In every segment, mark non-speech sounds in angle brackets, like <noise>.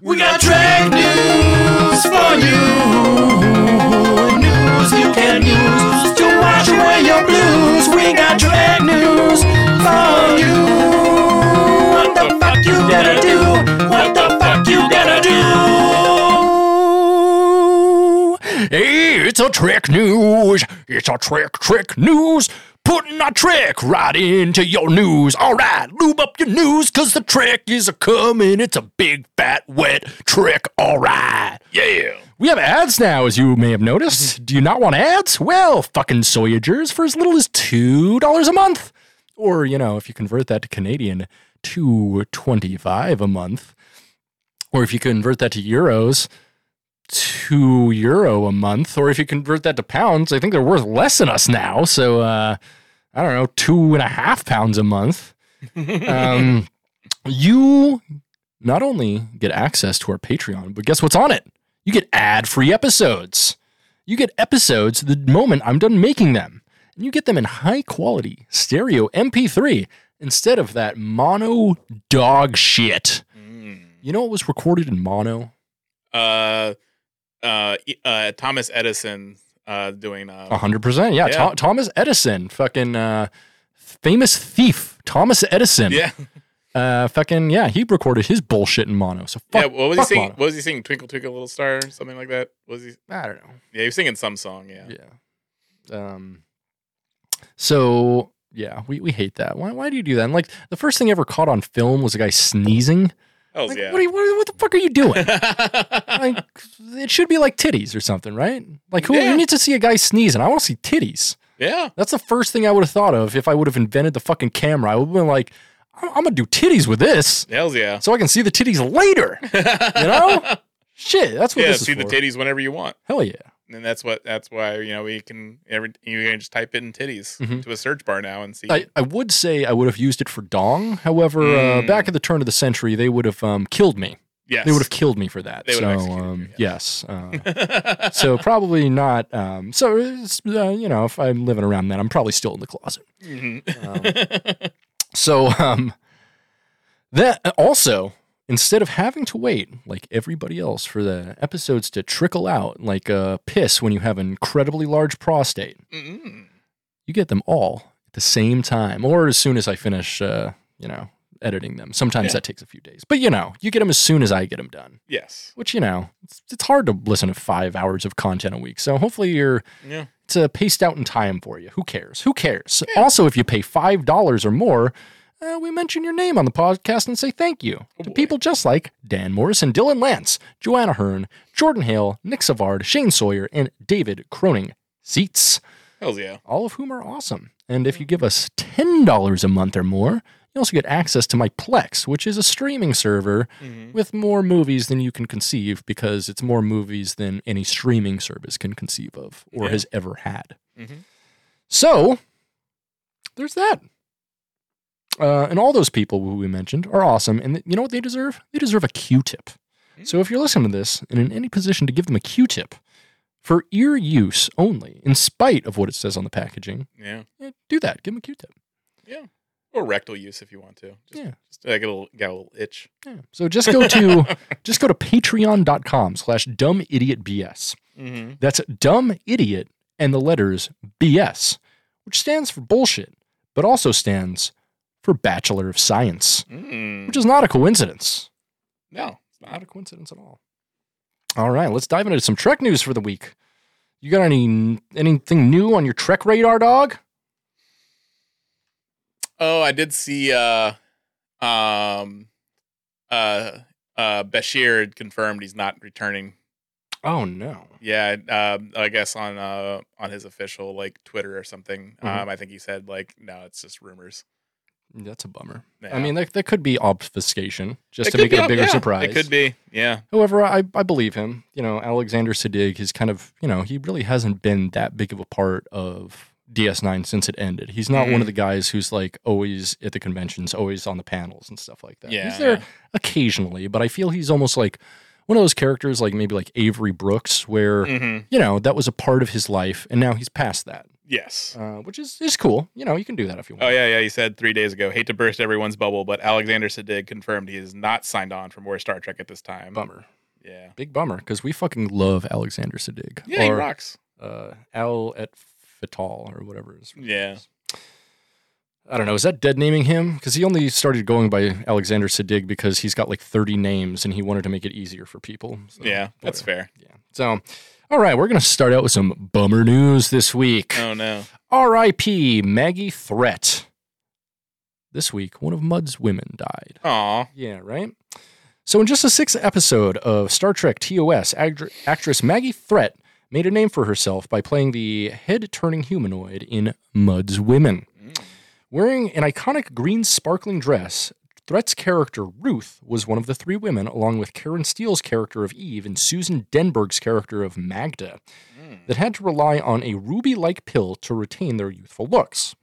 We got track news for you. News you can use to wash away your blues. We got track news for you. What the fuck you gonna do? What the fuck you gonna do? Hey, it's a trick news. It's a trick, trick news. Putting a trick right into your news. All right, lube up your news, cause the trick is a coming. It's a big, fat, wet trick. All right. Yeah. We have ads now, as you may have noticed. Do you not want ads? Well, fucking Soyagers for as little as $2 a month. Or, you know, if you convert that to Canadian, 225 a month. Or if you convert that to euros, two euro a month, or if you convert that to pounds, I think they're worth less than us now. So uh, I don't know, two and a half pounds a month. <laughs> um, you not only get access to our Patreon, but guess what's on it? You get ad-free episodes. You get episodes the moment I'm done making them, and you get them in high quality stereo MP3 instead of that mono dog shit. You know what was recorded in mono? Uh, uh, uh, Thomas Edison uh, doing uh, A hundred percent. Yeah. Yeah. Tho- Thomas Edison, fucking uh, famous thief. Thomas Edison. yeah, Uh, fucking yeah. He recorded his bullshit in mono. So fuck, yeah. What was he singing? mono. What was he singing? Twinkle Twinkle Little Star, something like that. Was he? I don't know. Yeah, he was singing some song. Yeah. Yeah. Um. So yeah, we, we hate that. Why why do you do that? And like the first thing I ever caught on film was a guy sneezing. Hells Like, yeah. what, are you, what, what the fuck are you doing? <laughs> like it should be like titties or something, right? Like who Yeah. you need to see a guy sneezing? I want to see titties. yeah. That's the first thing I would have thought of if I would have invented the fucking camera. I would have been like, I'm, I'm gonna do titties with this Hells yeah. so I can see the titties later. You know? <laughs> Shit, that's what yeah. this is See the titties whenever you want, Hell yeah. And that's what. That's why you know we can. Every you can just type in titties Mhm. to a search bar now and see. I, I would say I would have used it for dong. However, uh, Mm. back at the turn of the century, they would have um, killed me. yes. They would have killed me for that. They would so, have um, you, yes. Uh, <laughs> so probably not. Um, so uh, you know, if I'm living around that, I'm probably still in the closet. Mhm. So um that also instead of having to wait like everybody else for the episodes to trickle out like uh piss when you have an incredibly large prostate, Mm-mm. you get them all at the same time or as soon as I finish uh, you know, editing them. Sometimes Yeah. that takes a few days. But you know, you get them as soon as I get them done. yes. Which you know, it's, it's hard to listen to 5 hours of content a week. So hopefully you're Yeah. it's uh, paced out in time for you. Who cares? Who cares? Also, if you pay five dollars or more, uh, we mention your name on the podcast and say thank you to boy. people just like Dan Morrison, Dylan Lance, Joanna Hearn, Jordan Hale, Nick Savard, Shane Sawyer, and David Croning. Seats, Hells yeah. all of whom are awesome. And if you give us ten dollars a month or more, you also get access to my Plex, which is a streaming server Mhm. with more movies than you can conceive because it's more movies than any streaming service can conceive of or Yeah. has ever had. Mhm. So there's that. Uh, and all those people who we mentioned are awesome. And th- you know what they deserve? They deserve a Q tip. So if you're listening to this and in any position to give them a Q tip for ear use only, in spite of what it says on the packaging, Yeah. eh, do that. Give them a Q tip. Yeah. Or rectal use if you want to. Just, Yeah. Just like a little, got a little itch. Yeah. So just go to <laughs> just go to patreon.com slash dumb idiot BS. Mm-hmm. That's dumb idiot and the letters BS, which stands for bullshit, but also stands for Bachelor of Science, Mm. which is not a coincidence. No, it's Not a coincidence at all. All right, let's dive into some Trek news for the week. You got any anything new on your Trek radar, dog? Oh, I did see uh um uh uh Bashir had confirmed he's not returning. Oh no. Yeah, um I guess on uh on his official like Twitter or something. Mhm. Um I think he said like no, it's just rumors. That's a bummer. I mean, that, that could be obfuscation just It to make it a bigger yeah, surprise. It could be. Yeah. However, I, I believe him. You know, Alexander Siddig is kind of, you know, he really hasn't been that big of a part of DS9 since it ended. He's not Mm-hmm. one of the guys who's like always at the conventions, always on the panels and stuff like that. Yeah, He's there occasionally, but I feel he's almost like one of those characters like maybe like Avery Brooks where, Mm-hmm. you know, that was a part of his life and now he's past that. Yes. uh, which is is cool. You know, you can do that if you want. Oh yeah, yeah. He said three days ago. Hate to burst everyone's bubble, but Alexander Siddig confirmed he is not signed on for more Star Trek at this time. Bummer, Yeah. big bummer, because we fucking love Alexander Siddig. Yeah, he rocks. uh, Al et Fatal or whatever. Yeah. is. I don't know. Is that dead naming him? Because he only started going by Alexander Siddig because he's got like 30 names and he wanted to make it easier for people. So, Yeah, that's whatever. fair. Yeah. So, all right, we're going to start out with some bummer news this week. Oh no. R.I.P. Maggie Thrett. This week, one of Mudd's women died. Aw. Yeah, right? So, in just a sixth episode of Star Trek TOS, actr- actress Maggie Thrett made a name for herself by playing the head turning humanoid in Mudd's Women. Mm. Wearing an iconic green sparkling dress, Thrett's character Ruth was one of the three women, along with Karen Steele's character of Eve and Susan Denberg's character of Magda, that had to rely on a ruby like pill to retain their youthful looks.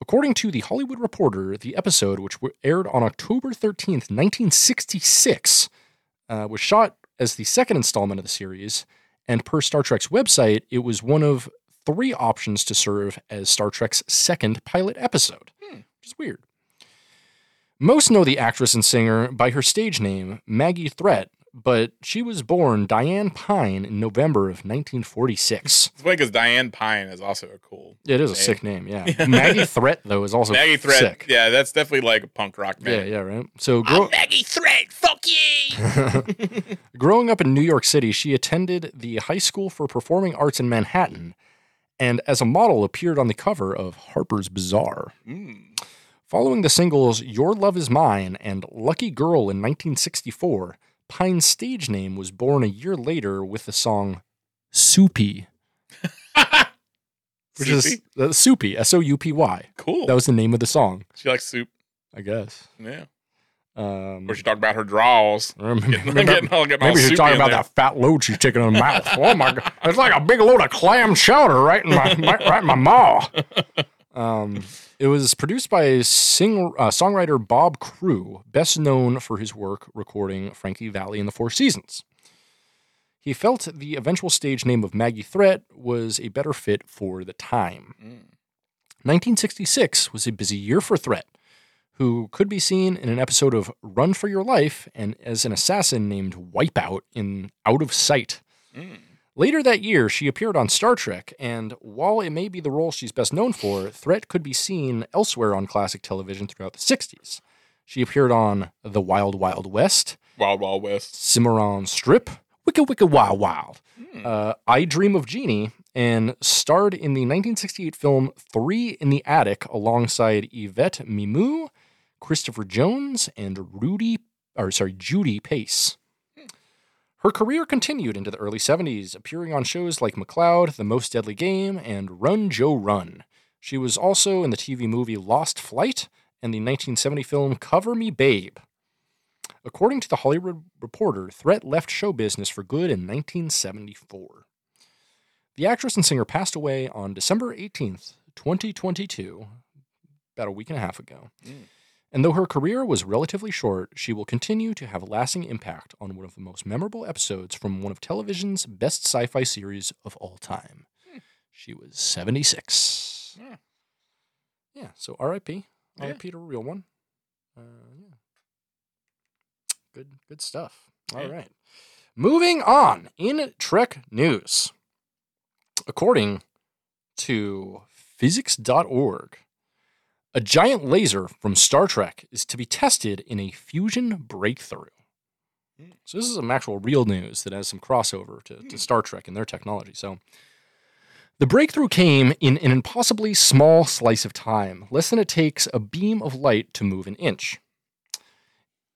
According to The Hollywood Reporter, the episode, which aired on October 13th, 1966, uh, was shot as the second installment of the series, and per Star Trek's website, it was one of three options to serve as Star Trek's second pilot episode, which is weird. Most know the actress and singer by her stage name, Maggie Thrett, but she was born Diane Pine in November of 1946. It's funny because Diane Pine is also a cool. It is a sick name, yeah. <laughs> Maggie Thrett, though, is also Maggie Thrett. sick. Yeah, that's definitely like a punk rock Yeah, yeah, right. So, grow- Maggie Thrett. Fuck ye. <laughs> <laughs> growing up in New York City, she attended the High School for Performing Arts in Manhattan, and as a model appeared on the cover of Harper's Bazaar. Mm. Following the singles Your Love Is Mine and Lucky Girl in 1964, Pine's stage name was born a year later with the song Soupy, <laughs> which is Soupy? uh, Soupy, S O U P Y. cool. That was the name of the song, she likes soup. I guess. Yeah. Um, Or she talked about her draws. Getting, all, getting maybe she's talking about there. that fat load she's taking in her mouth. Oh my god, it's like a big load of clam chowder right in my right, right in my maw. <laughs> Um, it was produced by sing, uh, songwriter Bob Crewe, best known for his work recording Frankie Valli in the Four Seasons. He felt the eventual stage name of Maggie Thrett was a better fit for the time. Mm. 1966 was a busy year for Thrett, who could be seen in an episode of Run for Your Life and as an assassin named Wipeout in Out of Sight. Mm. Later that year, she appeared on Star Trek, and while it may be the role she's best known for, Thrett could be seen elsewhere on classic television throughout the 60s. She appeared on The Wild Wild West, Wild Wild West. Cimarron Strip, Wicked Wicked Wild Wild, Hmm. uh, I Dream of Jeannie, and starred in the 1968 film Three in the Attic alongside Yvette Mimieux, Christopher Jones, and Rudy, or sorry, Judy Pace. Her career continued into the early 70s, appearing on shows like McCloud, The Most Deadly Game, and Run Joe Run. She was also in the TV movie Lost Flight and the 1970 film Cover Me Babe. According to the Hollywood Reporter, Thrett left show business for good in 1974. The actress and singer passed away on December 18th, 2022, about a week and a half ago. Mm. And though her career was relatively short, she will continue to have a lasting impact on one of the most memorable episodes from one of television's best sci fi series of all time. She was 76. Yeah. Yeah, so RIP. Yeah. RIP to a real one. Uh, yeah. Good, good stuff. All Yeah. right. Moving on in Trek news. According to physics.org, a giant laser from Star Trek is to be tested in a fusion breakthrough. Hmm. So this is some actual real news that has some crossover to, to Star Trek and their technology. So the breakthrough came in an impossibly small slice of time, less than it takes a beam of light to move an inch.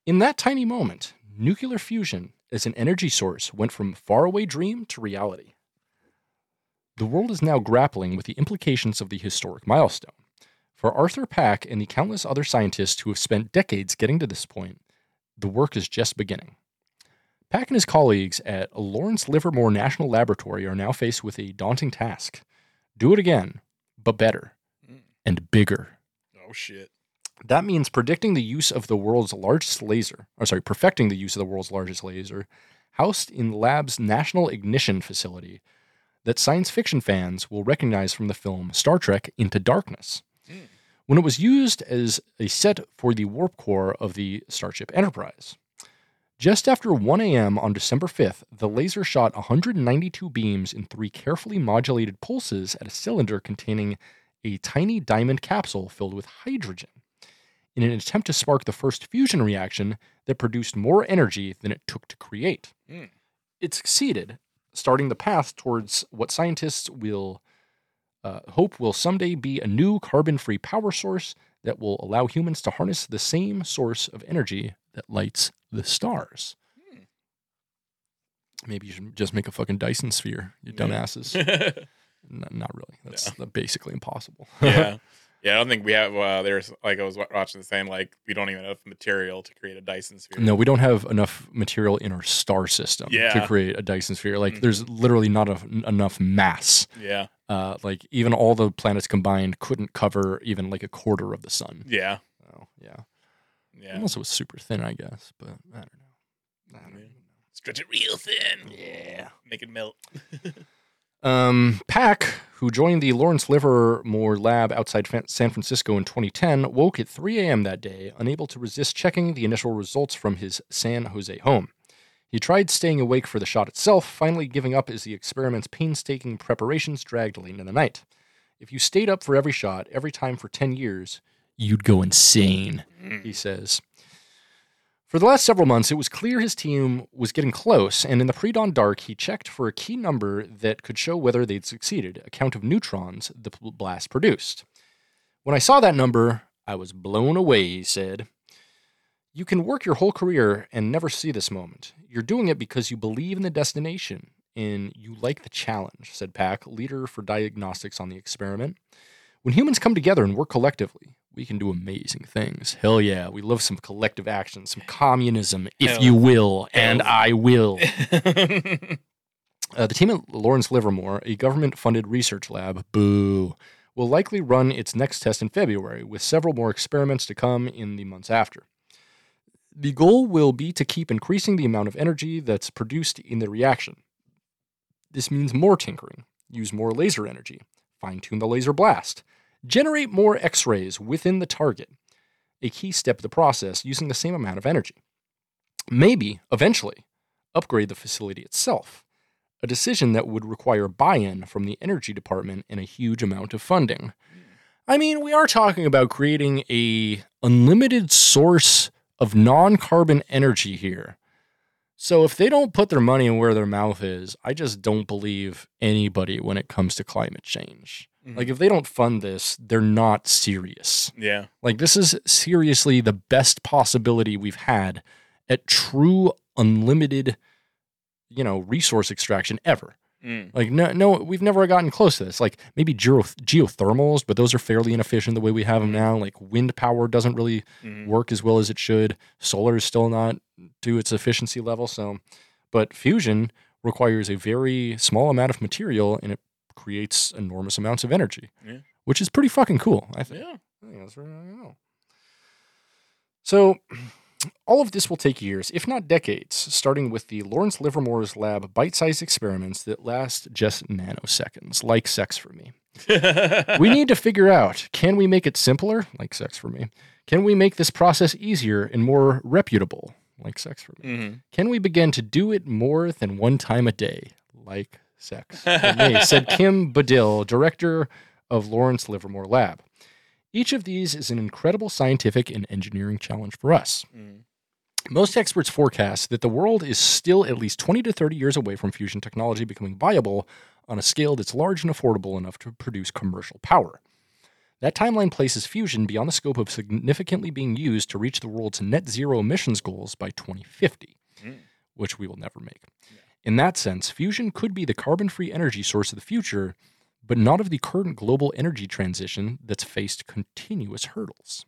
In that tiny moment, nuclear fusion as an energy source went from faraway dream to reality. The world is now grappling with the implications of the historic milestone. For Arthur Pak and the countless other scientists who have spent decades getting to this point, the work is just beginning. Pak and his colleagues at Lawrence Livermore National Laboratory are now faced with a daunting task do it again, but better Mm. and bigger. Oh shit. That means predicting the use of the world's largest laser, or sorry, perfecting the use of the world's largest laser, housed in the lab's National Ignition Facility. that science fiction fans will recognize from the film Star Trek Into Darkness. Mm. When it was used as a set for the warp core of the Starship Enterprise. Just after 1 a.m. on December 5th, the laser shot 192 beams in three carefully modulated pulses at a cylinder containing a tiny diamond capsule filled with hydrogen in an attempt to spark the first fusion reaction that produced more energy than it took to create. Mm. It succeeded, starting the path towards what scientists will uh, hope will someday be a new carbon free power source that will allow humans to harness the same source of energy that lights the stars. Hmm. Maybe you should just make a fucking Dyson sphere, you Yeah. dumbasses. <laughs> N- not really. That's basically impossible. <laughs> yeah. Yeah, I don't think we have. Uh, there's like I was watching the same. like we don't even have enough material to create a Dyson sphere. No, we don't have enough material in our star system to create a Dyson sphere. Like, Mhm. there's literally not a, enough mass. Yeah, Uh, like, even all the planets combined couldn't cover even like a quarter of the sun. yeah, Oh, yeah. yeah. Unless it was super thin, I guess. But I don't know. I don't know. Stretch it real thin. Yeah. Make it melt. <laughs> Um, Pak, who joined the Lawrence Livermore lab outside San Francisco in 2010, woke at 3 a.m. that day, unable to resist checking the initial results from his San Jose home. He tried staying awake for the shot itself, finally giving up as the experiment's painstaking preparations dragged late into the night. If you stayed up for every shot, every time for 10 years, you'd go insane he says. For the last several months, it was clear his team was getting close, and in the pre dawn dark, he checked for a key number that could show whether they'd succeeded a count of neutrons the blast produced. When I saw that number, I was blown away, he said. You can work your whole career and never see this moment. You're doing it because you believe in the destination and you like the challenge, said Pak, leader for diagnostics on the experiment. When humans come together and work collectively, we can do amazing things. Hell yeah, we love some collective action, some communism, if Hell- you will, and hell- I will. <laughs> Uh, the team at Lawrence Livermore, a government funded research lab, boo, will likely run its next test in February, with several more experiments to come in the months after. The goal will be to keep increasing the amount of energy that's produced in the reaction. This means more tinkering, use more laser energy, fine tune the laser blast, generate more X rays within the target, a key step of the process using the same amount of energy. Maybe, eventually, upgrade the facility itself, a decision that would require buy in from the energy department and a huge amount of funding. I mean, we are talking about creating a unlimited source of non-carbon energy here. So if they don't put their money where their mouth is, I just don't believe anybody when it comes to climate change. Mhm. Like if they don't fund this, they're not serious. yeah, Like this is seriously the best possibility we've had at true unlimited you know, resource extraction ever. Mm. Like no, no, we've never gotten close to this. Like maybe geo, geothermals, but those are fairly inefficient the way we have them now. Like wind power doesn't really Mhm. work as well as it should. Solar is still not to its efficiency level. So, but fusion requires a very small amount of material and it creates enormous amounts of energy, Yeah. which is pretty fucking cool. I think. yeah. I think that's really, I don't know. So, all of this will take years, if not decades, starting with the Lawrence Livermore's lab bite sized experiments that last just nanoseconds, like sex for me. <laughs> we need to figure out can we make it simpler, like sex for me? Can we make this process easier and more reputable, like sex for me? Mhm. Can we begin to do it more than one time a day, like sex for me? <laughs> said Kim Budil, director of Lawrence Livermore Lab. Each of these is an incredible scientific and engineering challenge for us. Mm. Most experts forecast that the world is still at least 20 to 30 years away from fusion technology becoming viable on a scale that's large and affordable enough to produce commercial power. That timeline places fusion beyond the scope of significantly being used to reach the world's net zero emissions goals by 2050, Mm. which we will never make. In that sense, fusion could be the carbon free energy source of the future, but not of the current global energy transition that's faced continuous hurdles.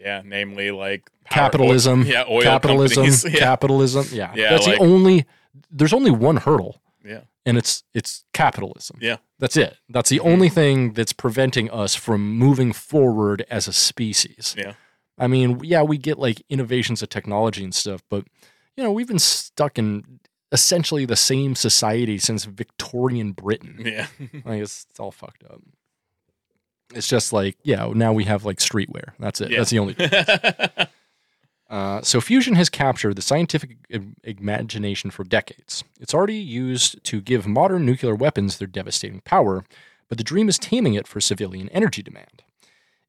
Yeah, namely like power- Capitalism, <laughs> yeah, oil capitalism. <laughs> Yeah, capitalism. Yeah, Yeah, that's like- the only. There's only one hurdle, yeah, and it's it's capitalism. Yeah. that's it. That's the only thing that's preventing us from moving forward as a species. Yeah. I mean, yeah, we get like innovations of technology and stuff, but you know, we've been stuck in essentially the same society since Victorian Britain. Yeah. <laughs> Like it's, it's all fucked up. It's just like, yeah, now we have like streetwear. That's it. Yeah. That's the only. <laughs> Uh, so fusion has captured the scientific im- imagination for decades. It's already used to give modern nuclear weapons their devastating power, but the dream is taming it for civilian energy demand.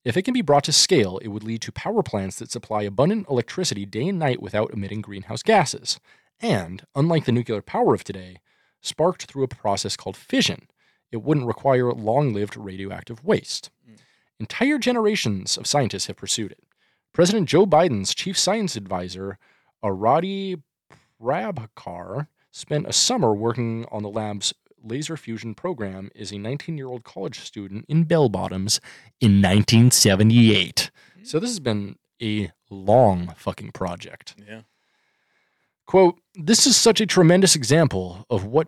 If it can be brought to scale, it would lead to power plants that supply abundant electricity day and night without emitting greenhouse gases. And, unlike the nuclear power of today, sparked through a process called fission, it wouldn't require long lived radioactive waste. Mm. Entire generations of scientists have pursued it. President Joe Biden's chief science advisor, Arati Prabhakar, spent a summer working on the lab's laser fusion program as a 19 year old college student in Bell Bottoms in 1978. Mm. So this has been a long fucking project. yeah. Quote, this is such a tremendous example of what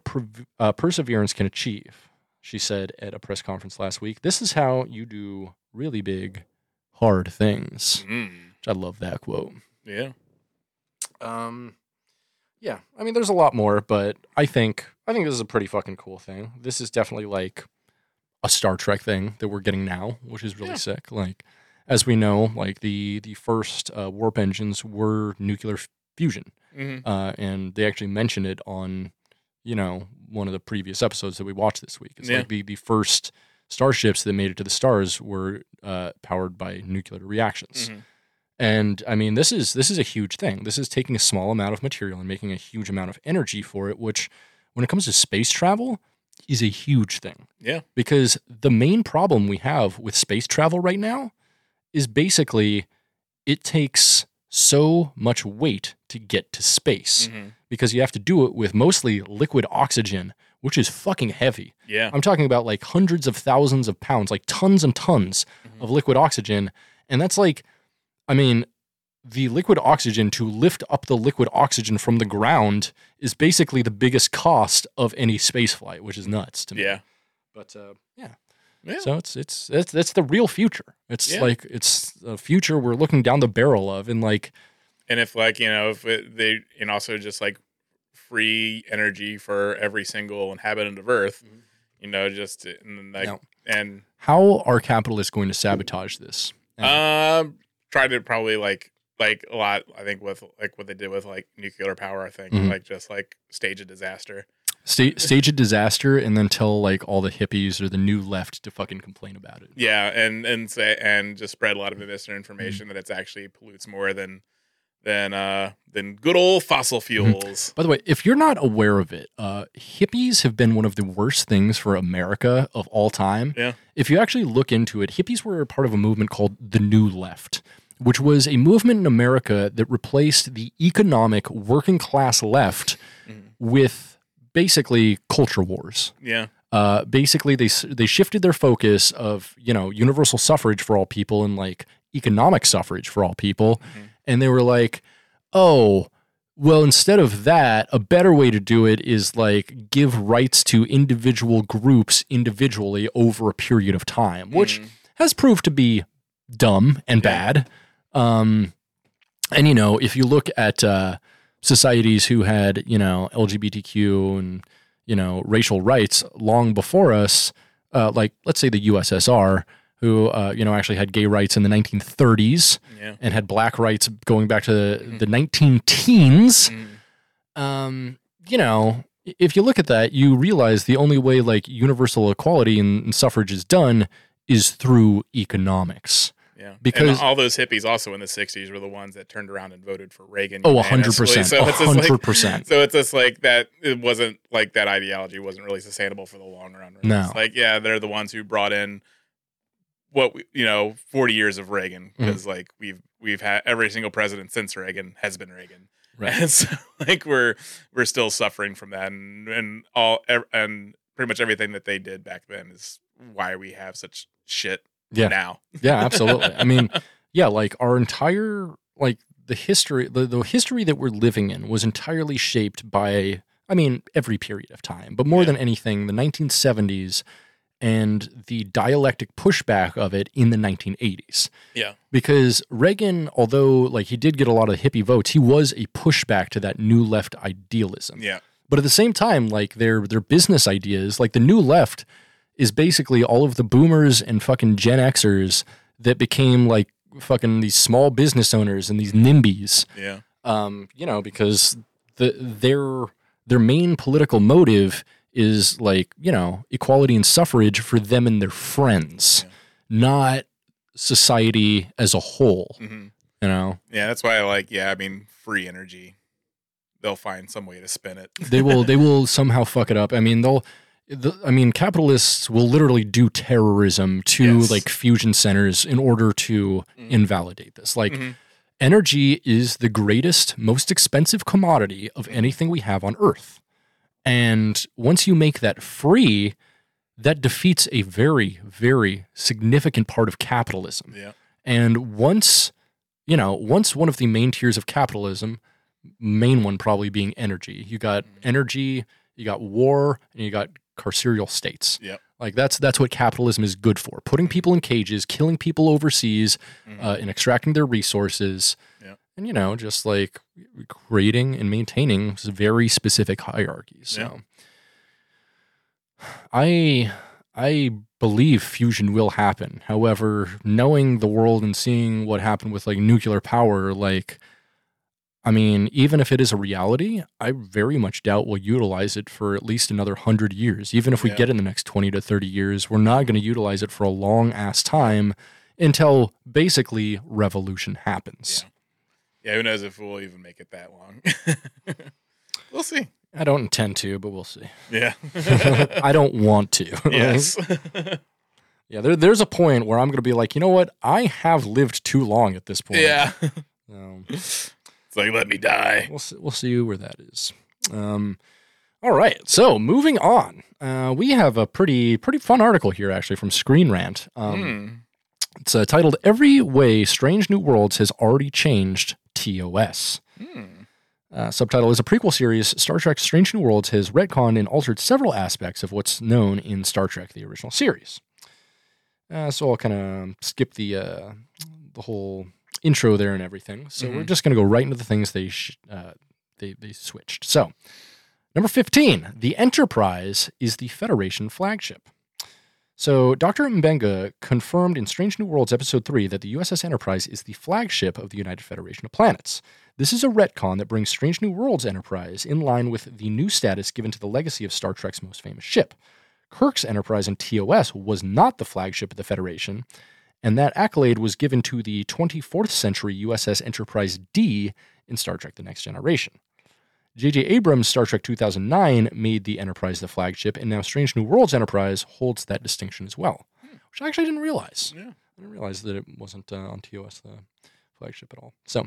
uh, perseverance can achieve, she said at a press conference last week. This is how you do really big, hard things. Mm. Which I love that quote. Yeah. Um, yeah, I mean, there's a lot more, but I think I think this is a pretty fucking cool thing. This is definitely like a Star Trek thing that we're getting now, which is really Yeah. sick. Like, as we know, like the the first uh, warp engines were nuclear fusion, hmm uh, and they actually mentioned it on, you know, one of the previous episodes that we watched this week. It's Yeah. like the the first starships that made it to the stars were uh, powered by nuclear reactions. Mhm. And I mean, this is this is a huge thing. This is taking a small amount of material and making a huge amount of energy for it, which, when it comes to space travel, is a huge thing. Yeah. Because the main problem we have with space travel right now is basically it takes so much weight to get to space Mhm. because you have to do it with mostly liquid oxygen, which is fucking heavy. Yeah. I'm talking about like hundreds of thousands of pounds, like tons and tons Mhm. of liquid oxygen. And that's like, I mean, the liquid oxygen to lift up the liquid oxygen from the ground is basically the biggest cost of any space flight, which is nuts to me. Yeah. But uh, yeah. Yeah. So it's it's it's that's the real future. It's Yeah. like it's a future we're looking down the barrel of, and like And if like you know if it, they and also just like free energy for every single inhabitant of Earth, Mhm. you know, just and like and how are capitalists going to sabotage this? Um try to probably like like a lot I think with like what they did with like nuclear power. I think Mhm. like just like stage a disaster. Sta- stage a disaster and then tell like all the hippies or the new left to fucking complain about it. Yeah, and and say and just spread a lot of misinformation Mm-hmm. that it's actually pollutes more than than uh than good old fossil Mm-hmm. fuels. By the way, if you're not aware of it, uh, hippies have been one of the worst things for America of all time. Yeah. If you actually look into it, hippies were a part of a movement called the New Left, which was a movement in America that replaced the economic working class left Mhm. with basically culture wars. Yeah, uh, basically they they shifted their focus of you know universal suffrage for all people and like economic suffrage for all people, Mhm. and they were like, oh, well, instead of that, a better way to do it is like give rights to individual groups individually over a period of time, which Mhm. has proved to be dumb and Yeah. bad. Um, and you know, if you look at uh, societies who had you know LGBTQ and you know racial rights long before us, uh, like let's say the USSR, who uh, you know actually had gay rights in the 1930s yeah. and had black rights going back to the, the 19 teens Mhm. um, you know, if you look at that, you realize the only way like universal equality and, and suffrage is done is through economics. Yeah, Because- and all those hippies also in the '60s were the ones that turned around and voted for Reagan. Oh, unanimously. 100%. So it's just like, 100%. so it's just like that. It wasn't like that ideology wasn't really sustainable for the long run. Right? No. It's like yeah, they're the ones who brought in what we, you know, 40 years of Reagan Mm-hmm. because like we've we've had every single president since Reagan has been Reagan. Right. <laughs> And so like we're we're still suffering from that, and and all and pretty much everything that they did back then is why we have such shit Yeah. now. <laughs> Yeah, absolutely. I mean, yeah, like our entire like the history the, the history that we're living in was entirely shaped by I mean, every period of time, but more Yeah. than anything, the 1970s and the dialectic pushback of it in the 1980s. Yeah. Because Reagan, although like he did get a lot of hippie votes, he was a pushback to that new left idealism. Yeah. But at the same time, like their their business ideas, like the new left is basically all of the boomers and fucking Gen Xers that became like fucking these small business owners and these NIMBYs. Yeah. Um, you know, because the their their main political motive is like, you know, equality and suffrage for them and their friends, Yeah. not society as a whole. hmm You know, Yeah, that's why I like. Yeah, I mean, free energy. They'll find some way to spin it. they will they <laughs> will somehow fuck it up. I mean, they'll. The, I mean, capitalists will literally do terrorism to Yes. like fusion centers in order to Mhm. invalidate this. Like, Mhm. energy is the greatest, most expensive commodity of anything we have on Earth. And once you make that free, that defeats a very, very significant part of capitalism. Yeah. And once, you know, once one of the main tiers of capitalism, main one probably being energy, you got Mhm. energy, you got war, and you got carceral states. Yep. Like that's that's what capitalism is good for: putting people in cages, killing people overseas, Mhm. uh, and extracting their resources. Yep. And you know, just like creating and maintaining very specific hierarchies. So, I I believe fusion will happen. However, knowing the world and seeing what happened with like nuclear power, like I mean, even if it is a reality, I very much doubt we'll utilize it for at least another hundred years. Even if we Yeah. get in the next twenty to thirty years, we're not going to utilize it for a long ass time until basically revolution happens. yeah, yeah, who knows if we'll even make it that long? <laughs> we'll see. I don't intend to, but we'll see. Yeah. <laughs> I don't want to. <laughs> yes. yeah, there, there's a point where I'm going to be like, you know what? I have lived too long at this point. yeah. Um, It's like let me die. we'll see, we'll see where that is. Um, all right. So moving on, uh, we have a pretty pretty fun article here actually from Screen Rant. Um, Hmm. It's uh, titled "Every Way Strange New Worlds Has Already Changed TOS." Hmm. Uh, subtitle is a prequel series. Star Trek Strange New Worlds has retconned and altered several aspects of what's known in Star Trek, the original series. Uh, so I'll kind of skip the uh, the whole intro there and everything. So we're Mhm. just going to go right into the things they sh- uh, they they switched. So number fifteen, the Enterprise is the Federation flagship. So, Dr. Mbenga confirmed in Strange New Worlds Episode 3 that the USS Enterprise is the flagship of the United Federation of Planets. This is a retcon that brings Strange New Worlds Enterprise in line with the new status given to the legacy of Star Trek's most famous ship. Kirk's Enterprise in TOS was not the flagship of the Federation, and that accolade was given to the 24th century USS Enterprise D in Star Trek The Next Generation. J.J. Abrams' Star Trek 2009 made the Enterprise the flagship, and now Strange New Worlds Enterprise holds that distinction as well, which I actually didn't realize. Yeah. I didn't realize that it wasn't uh, on TOS the flagship at all. So,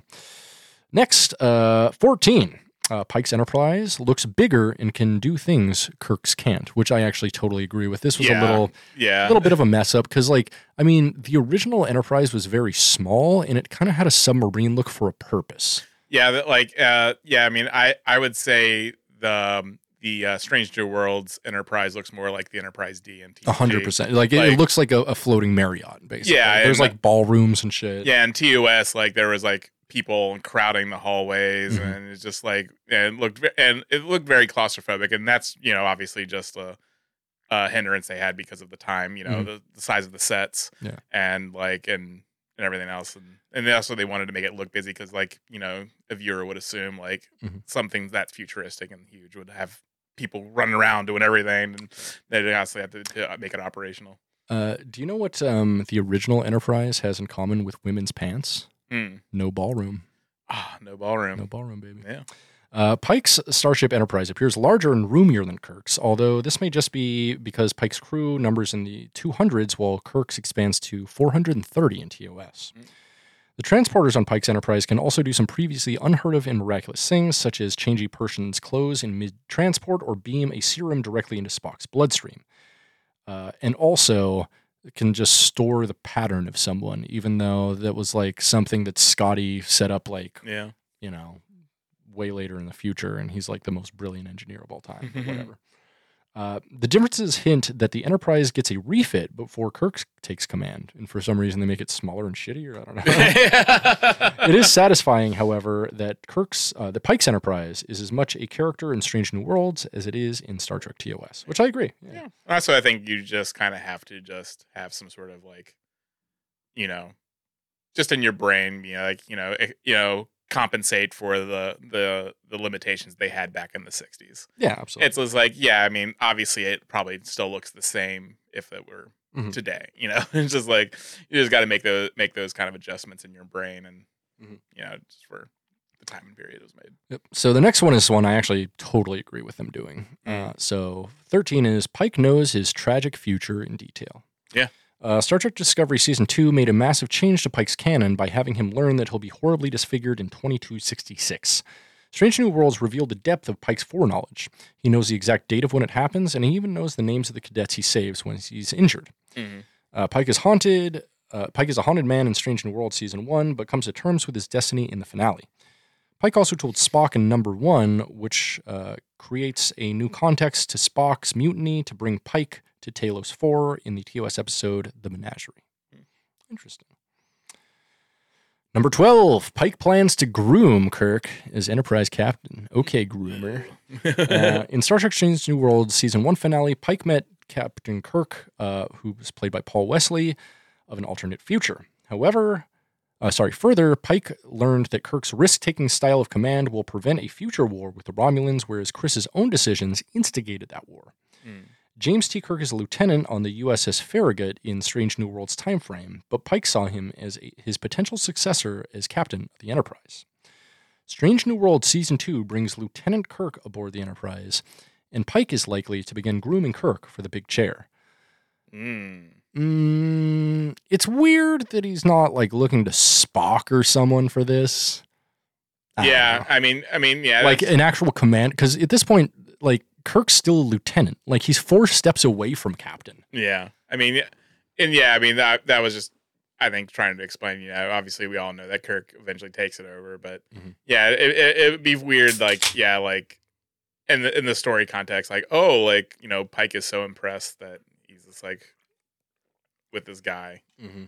next, uh, 14. Uh, Pike's Enterprise looks bigger and can do things Kirk's can't, which I actually totally agree with. This was Yeah. a little Yeah. a little bit of a mess up because, like, I mean, the original Enterprise was very small and it kind of had a submarine look for a purpose. Yeah, that, like uh yeah, I mean I I would say the um, the uh, Strange New Worlds Enterprise looks more like the Enterprise D and A hundred percent. Like, it, it looks like a, a floating Marriott, basically. Yeah, there's and- like ballrooms and shit. Yeah, and TOS like there was like people crowding the hallways Mhm. and it's just like and it looked and it looked very claustrophobic and that's, you know, obviously just a a hindrance they had because of the time, you know, Mhm. the, the size of the sets Yeah. and like and and everything else and and also they wanted to make it look busy because like you know a viewer would assume like Mhm. something that's futuristic and huge would have people running around doing everything and they honestly have to, to make it operational Uh, do you know what um, the original Enterprise has in common with women's pants? Hmm. No ballroom. ah no ballroom No ballroom, baby. yeah Uh, Pike's Starship Enterprise appears larger and roomier than Kirk's, although this may just be because Pike's crew numbers in the 200s while Kirk's expands to 430 in TOS. Mm. The transporters on Pike's Enterprise can also do some previously unheard of and miraculous things, such as change a person's clothes in mid transport or beam a serum directly into Spock's bloodstream. Uh, and also can just store the pattern of someone, even though that was like something that Scotty set up like yeah you know, way later in the future, and he's like the most brilliant engineer of all time. <laughs> Whatever. Uh, the differences hint that the Enterprise gets a refit before Kirk takes command, and for some reason they make it smaller and shittier. I don't know. <laughs> it is satisfying, however, that Kirk's uh, the Pike's Enterprise is as much a character in Strange New Worlds as it is in Star Trek TOS, which I agree. Yeah. That's why I think you just kind of have to just have some sort of like, you know, just in your brain, you know, like you know, eh, you know, compensate for the the the limitations they had back in the '60s. Yeah, absolutely. It's just like, yeah, I mean, obviously, it probably still looks the same if it were Mhm. today. You know, <laughs> it's just like you just got to make those make those kind of adjustments in your brain, and Mhm. you know, just for the time and period it was made. Yep. So the next one is one I actually totally agree with them doing. Uh, so 13 is Pike knows his tragic future in detail. Yeah. Uh, Star Trek Discovery Season 2 made a massive change to Pike's canon by having him learn that he'll be horribly disfigured in 2266. Strange New Worlds revealed the depth of Pike's foreknowledge. He knows the exact date of when it happens, and he even knows the names of the cadets he saves when he's injured. Uh, Pike is haunted. Uh, Pike is a haunted man in Strange New Worlds season one, but comes to terms with his destiny in the finale. Pike also told Spock in number one, which uh, creates a new context to Spock's mutiny to bring Pike to Talos 4 in the TOS episode The Menagerie. Interesting. Number 12, Pike plans to groom Kirk as Enterprise captain. Okay, groomer. <laughs> Uh, in Star Trek Strange New Worlds season one finale, Pike met Captain Kirk, uh, who was played by Paul Wesley, of an alternate future. However, uh, sorry, further, Pike learned that Kirk's risk taking style of command will prevent a future war with the Romulans, whereas Chris's own decisions instigated that war. James T. Kirk is a lieutenant on the USS Farragut in Strange New Worlds time frame, but Pike saw him as a, his potential successor as captain of the Enterprise. Strange New World Season 2 brings Lieutenant Kirk aboard the Enterprise, and Pike is likely to begin grooming Kirk for the big chair. Mm. Mm, it's weird that he's not like looking to Spock or someone for this. I Yeah. I mean, I mean, yeah, like an actual command. Because at this point, like Kirk's still a lieutenant. Like he's four steps away from captain. Yeah, I mean, yeah, and yeah, I mean that that was just I think trying to explain. You know, obviously we all know that Kirk eventually takes it over, but Mhm. yeah, it, it it would be weird. Like, yeah, like in the in the story context, like oh, like you know, Pike is so impressed that he's just like with this guy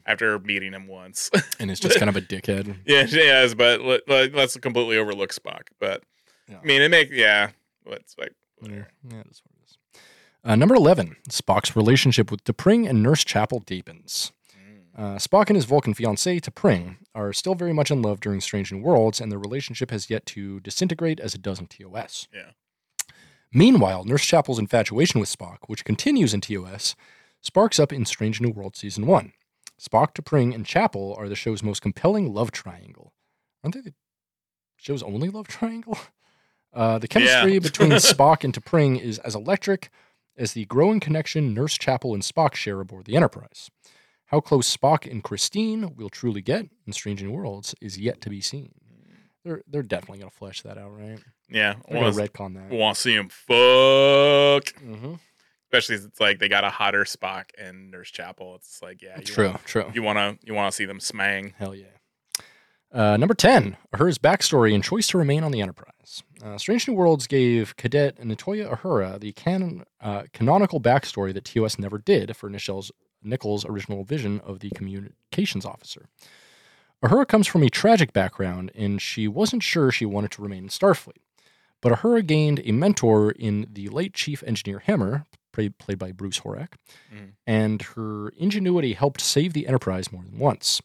after meeting him once. <laughs> And it's just kind of a dickhead. <laughs> yeah, yes, but let, let, let's completely overlook Spock. But Yeah. I mean, it make yeah, what's like Yeah, whatever. yeah, that's what it is. Uh, number 11, Spock's relationship with T'Pring and Nurse Chapel deepens. Mm. Uh, Spock and his Vulcan fiancée, T'Pring, are still very much in love during Strange New Worlds, and their relationship has yet to disintegrate as it does in TOS. Yeah. Meanwhile, Nurse Chapel's infatuation with Spock, which continues in TOS, sparks up in Strange New World Season 1. Spock, T'Pring, and Chapel are the show's most compelling love triangle. Aren't they the show's only love <laughs> triangle? Uh, the chemistry Yeah. between <laughs> Spock and T'Pring is as electric as the growing connection Nurse Chapel and Spock share aboard the Enterprise. How close Spock and Christine will truly get in Strange New Worlds is yet to be seen. They're they're definitely gonna flesh that out, right? Yeah, They're want gonna to retcon that. want to see him fuck. Mm-hmm. especially it's like they got a hotter Spock and Nurse Chapel. It's like yeah, you True, Want, true. you want to you want to see them smang. Hell yeah. Uh, number 10, Uhura's backstory and choice to remain on the Enterprise. Uh, Strange New Worlds gave Cadet Natoya Uhura the canon, uh, canonical backstory that TOS never did for Nichelle's, Nichols' original vision of the communications officer. Uhura comes from a tragic background, and she wasn't sure she wanted to remain in Starfleet. But Uhura gained a mentor in the late Chief Engineer Hemmer, played, played by Bruce Horak, Mhm. and her ingenuity helped save the Enterprise more than once.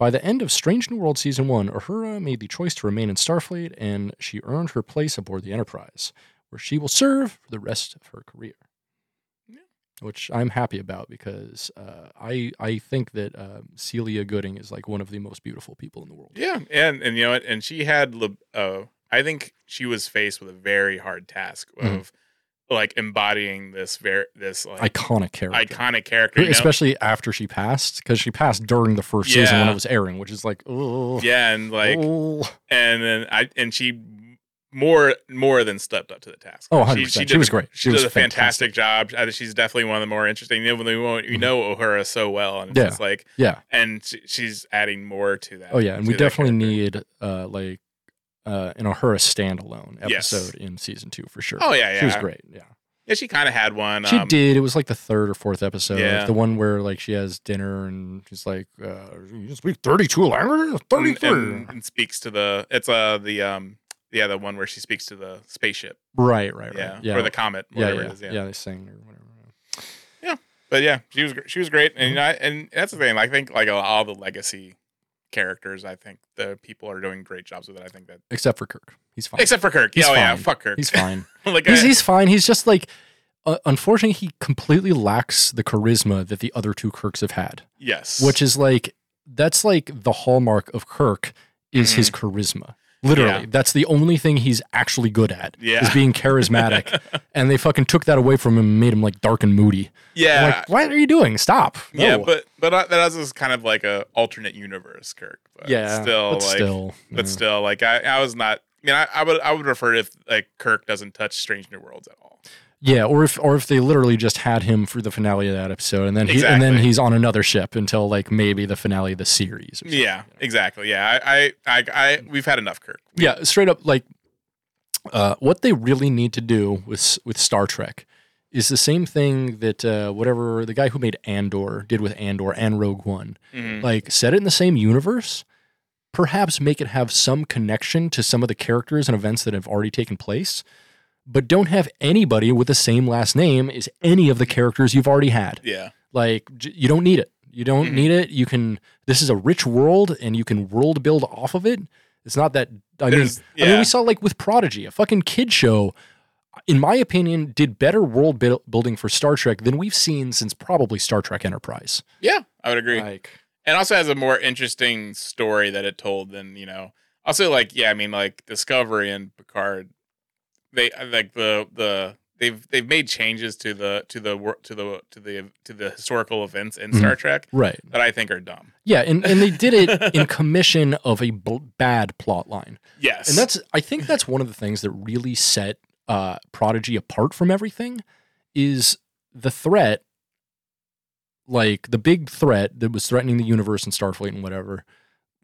By the end of Strange New World Season 1, Uhura made the choice to remain in Starfleet, and she earned her place aboard the Enterprise, where she will serve for the rest of her career. Yeah. Which I'm happy about because uh, I I think that uh, Celia Gooding is like one of the most beautiful people in the world. Yeah, and and you know what? And she had, uh, I think she was faced with a very hard task of Mhm. Like embodying this very this like Iconic character. iconic character. you know? Especially after she passed, because she passed during the first season when it was airing, which is like, oh, yeah, and like oh. and then I and she more more than stepped up to the task. Oh, 100%. She did was great. She did was a fantastic job. She's definitely one of the more interesting. We, won't, we Mhm. know O'Hara so well, and it's Yeah. just like yeah. and she, she's adding more to that. Oh yeah, and we definitely need uh like uh an Uhura standalone Yes. episode in season two for sure. Oh yeah, yeah. She was great. Yeah. Yeah, she kind of had one. She um, did. It was like the third or fourth episode. Yeah. The one where like she has dinner and she's like, uh, "You speak thirty-two languages, thirty-three. and, and speaks to the. It's uh the um yeah the one where she speaks to the spaceship. Right, right, right. Yeah, yeah, or the comet. yeah, Whatever yeah, it is. yeah. Yeah. They sing or whatever. Yeah, but yeah, she was she was great, and you Mm-hmm. know, I- and that's the thing. I think like all the legacy characters, I think the people are doing great jobs with it. I think that Except for Kirk, he's fine. except for Kirk. He's oh yeah, fine. fuck Kirk. he's fine. <laughs> like he's I- he's fine. He's just like, uh, unfortunately, he completely lacks the charisma that the other two Kirks have had, yes, which is like that's like the hallmark of Kirk is his charisma. Literally. Yeah. that's the only thing he's actually good at. Yeah. is being charismatic, <laughs> and they fucking took that away from him and made him like dark and moody. I'm yeah, like, what are you doing? Stop. yeah, but but that is kind of like a alternate universe Kirk. But yeah, still but like still, but yeah. still like I, I was not. I mean, I, I would I would refer to if like Kirk doesn't touch Strange New Worlds at all. Yeah, or if or if they literally just had him for the finale of that episode, and then he and then he's on another ship until like maybe the finale of the series. Yeah, exactly. Yeah, I, I, I, I we've had enough Kirk. yeah, straight up like uh, what they really need to do with with Star Trek is the same thing that uh, whatever the guy who made Andor did with Andor and Rogue One. Mhm. Like set it in the same universe, perhaps make it have some connection to some of the characters and events that have already taken place, but don't have anybody with the same last name as any of the characters you've already had. Yeah, Like j- you don't need it. You don't Mhm. need it. You can. This is a rich world, and you can world build off of it. It's not that. I mean, There's- I mean, we saw like with Prodigy, a fucking kid show. In my opinion, did better world buil- building for Star Trek than we've seen since probably Star Trek Enterprise. yeah, I would agree. Like, and also has a more interesting story that it told than you know. Also, like yeah, I mean, like Discovery and Picard, they uh, like the the they've they've made changes to the to the to the to the to the historical events in mm-hmm. Star Trek right? that I think are dumb. Yeah, and, and they did it in <laughs> commission of a b- bad plot line. Yes, And that's I think that's one of the things that really set uh, Prodigy apart from everything is the threat, like the big threat that was threatening the universe and Starfleet and whatever,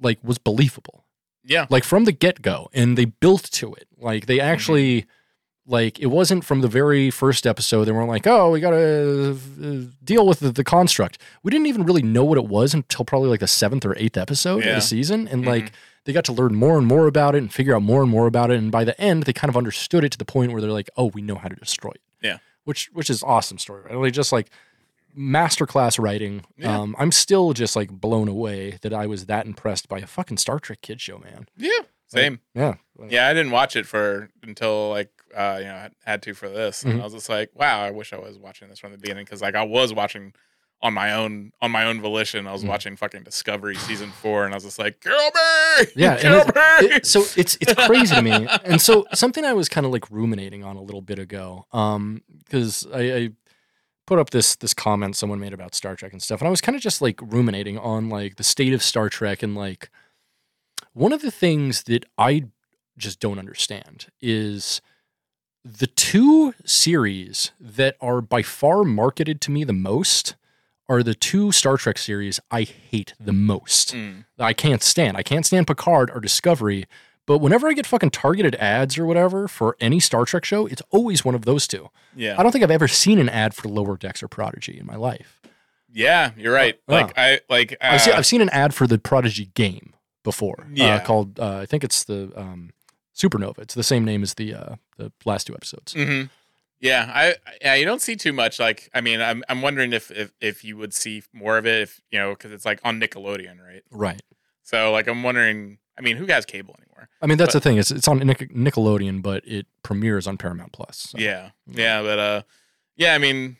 like was believable. yeah, Like from the get go, and they built to it. Like they mm-hmm. actually. Like it wasn't from the very first episode. They weren't like, "Oh, we gotta uh, deal with the, the construct." We didn't even really know what it was until probably like the seventh or eighth episode of the season, and Mhm. like they got to learn more and more about it and figure out more and more about it. And by the end, they kind of understood it to the point where they're like, "Oh, we know how to destroy it." Yeah. which which is awesome story. Right? Like just like masterclass writing. Yeah. Um, I'm still just like blown away that I was that impressed by a fucking Star Trek kid show, man. yeah, same. Yeah, Yeah, I didn't watch it for until like uh, you know I had to for this, and Mhm. I was just like, wow, I wish I was watching this from the beginning because like I was watching on my own on my own volition. I was Mhm. watching fucking Discovery season four, and I was just like, kill me, <laughs> Yeah, kill me. It- so it's it's crazy to me. <laughs> And so something I was kind of like ruminating on a little bit ago, um, because I, I put up this this comment someone made about Star Trek and stuff, and I was kind of just like ruminating on like the state of Star Trek and like one of the things that I just don't understand is the two series that are by far marketed to me the most are the two Star Trek series I hate the most. Mm. I can't stand. I can't stand Picard or Discovery. But whenever I get fucking targeted ads or whatever for any Star Trek show, it's always one of those two. Yeah, I don't think I've ever seen an ad for Lower Decks or Prodigy in my life. yeah, you're right. Oh. Like I like uh, I've, seen, I've seen an ad for the Prodigy game before. Yeah. Uh, called uh, I think it's the um, Supernova. It's the same name as the uh, the last two episodes. mhm. Yeah, I yeah, you don't see too much. Like, I mean, I'm I'm wondering if if if you would see more of it, if you know, because it's like on Nickelodeon, right? Right. So like, I'm wondering. I mean, who has cable anymore? I mean that's the thing. It's it's on Nic- Nickelodeon, but it premieres on Paramount Plus. so. Yeah, yeah, but uh, yeah. I mean,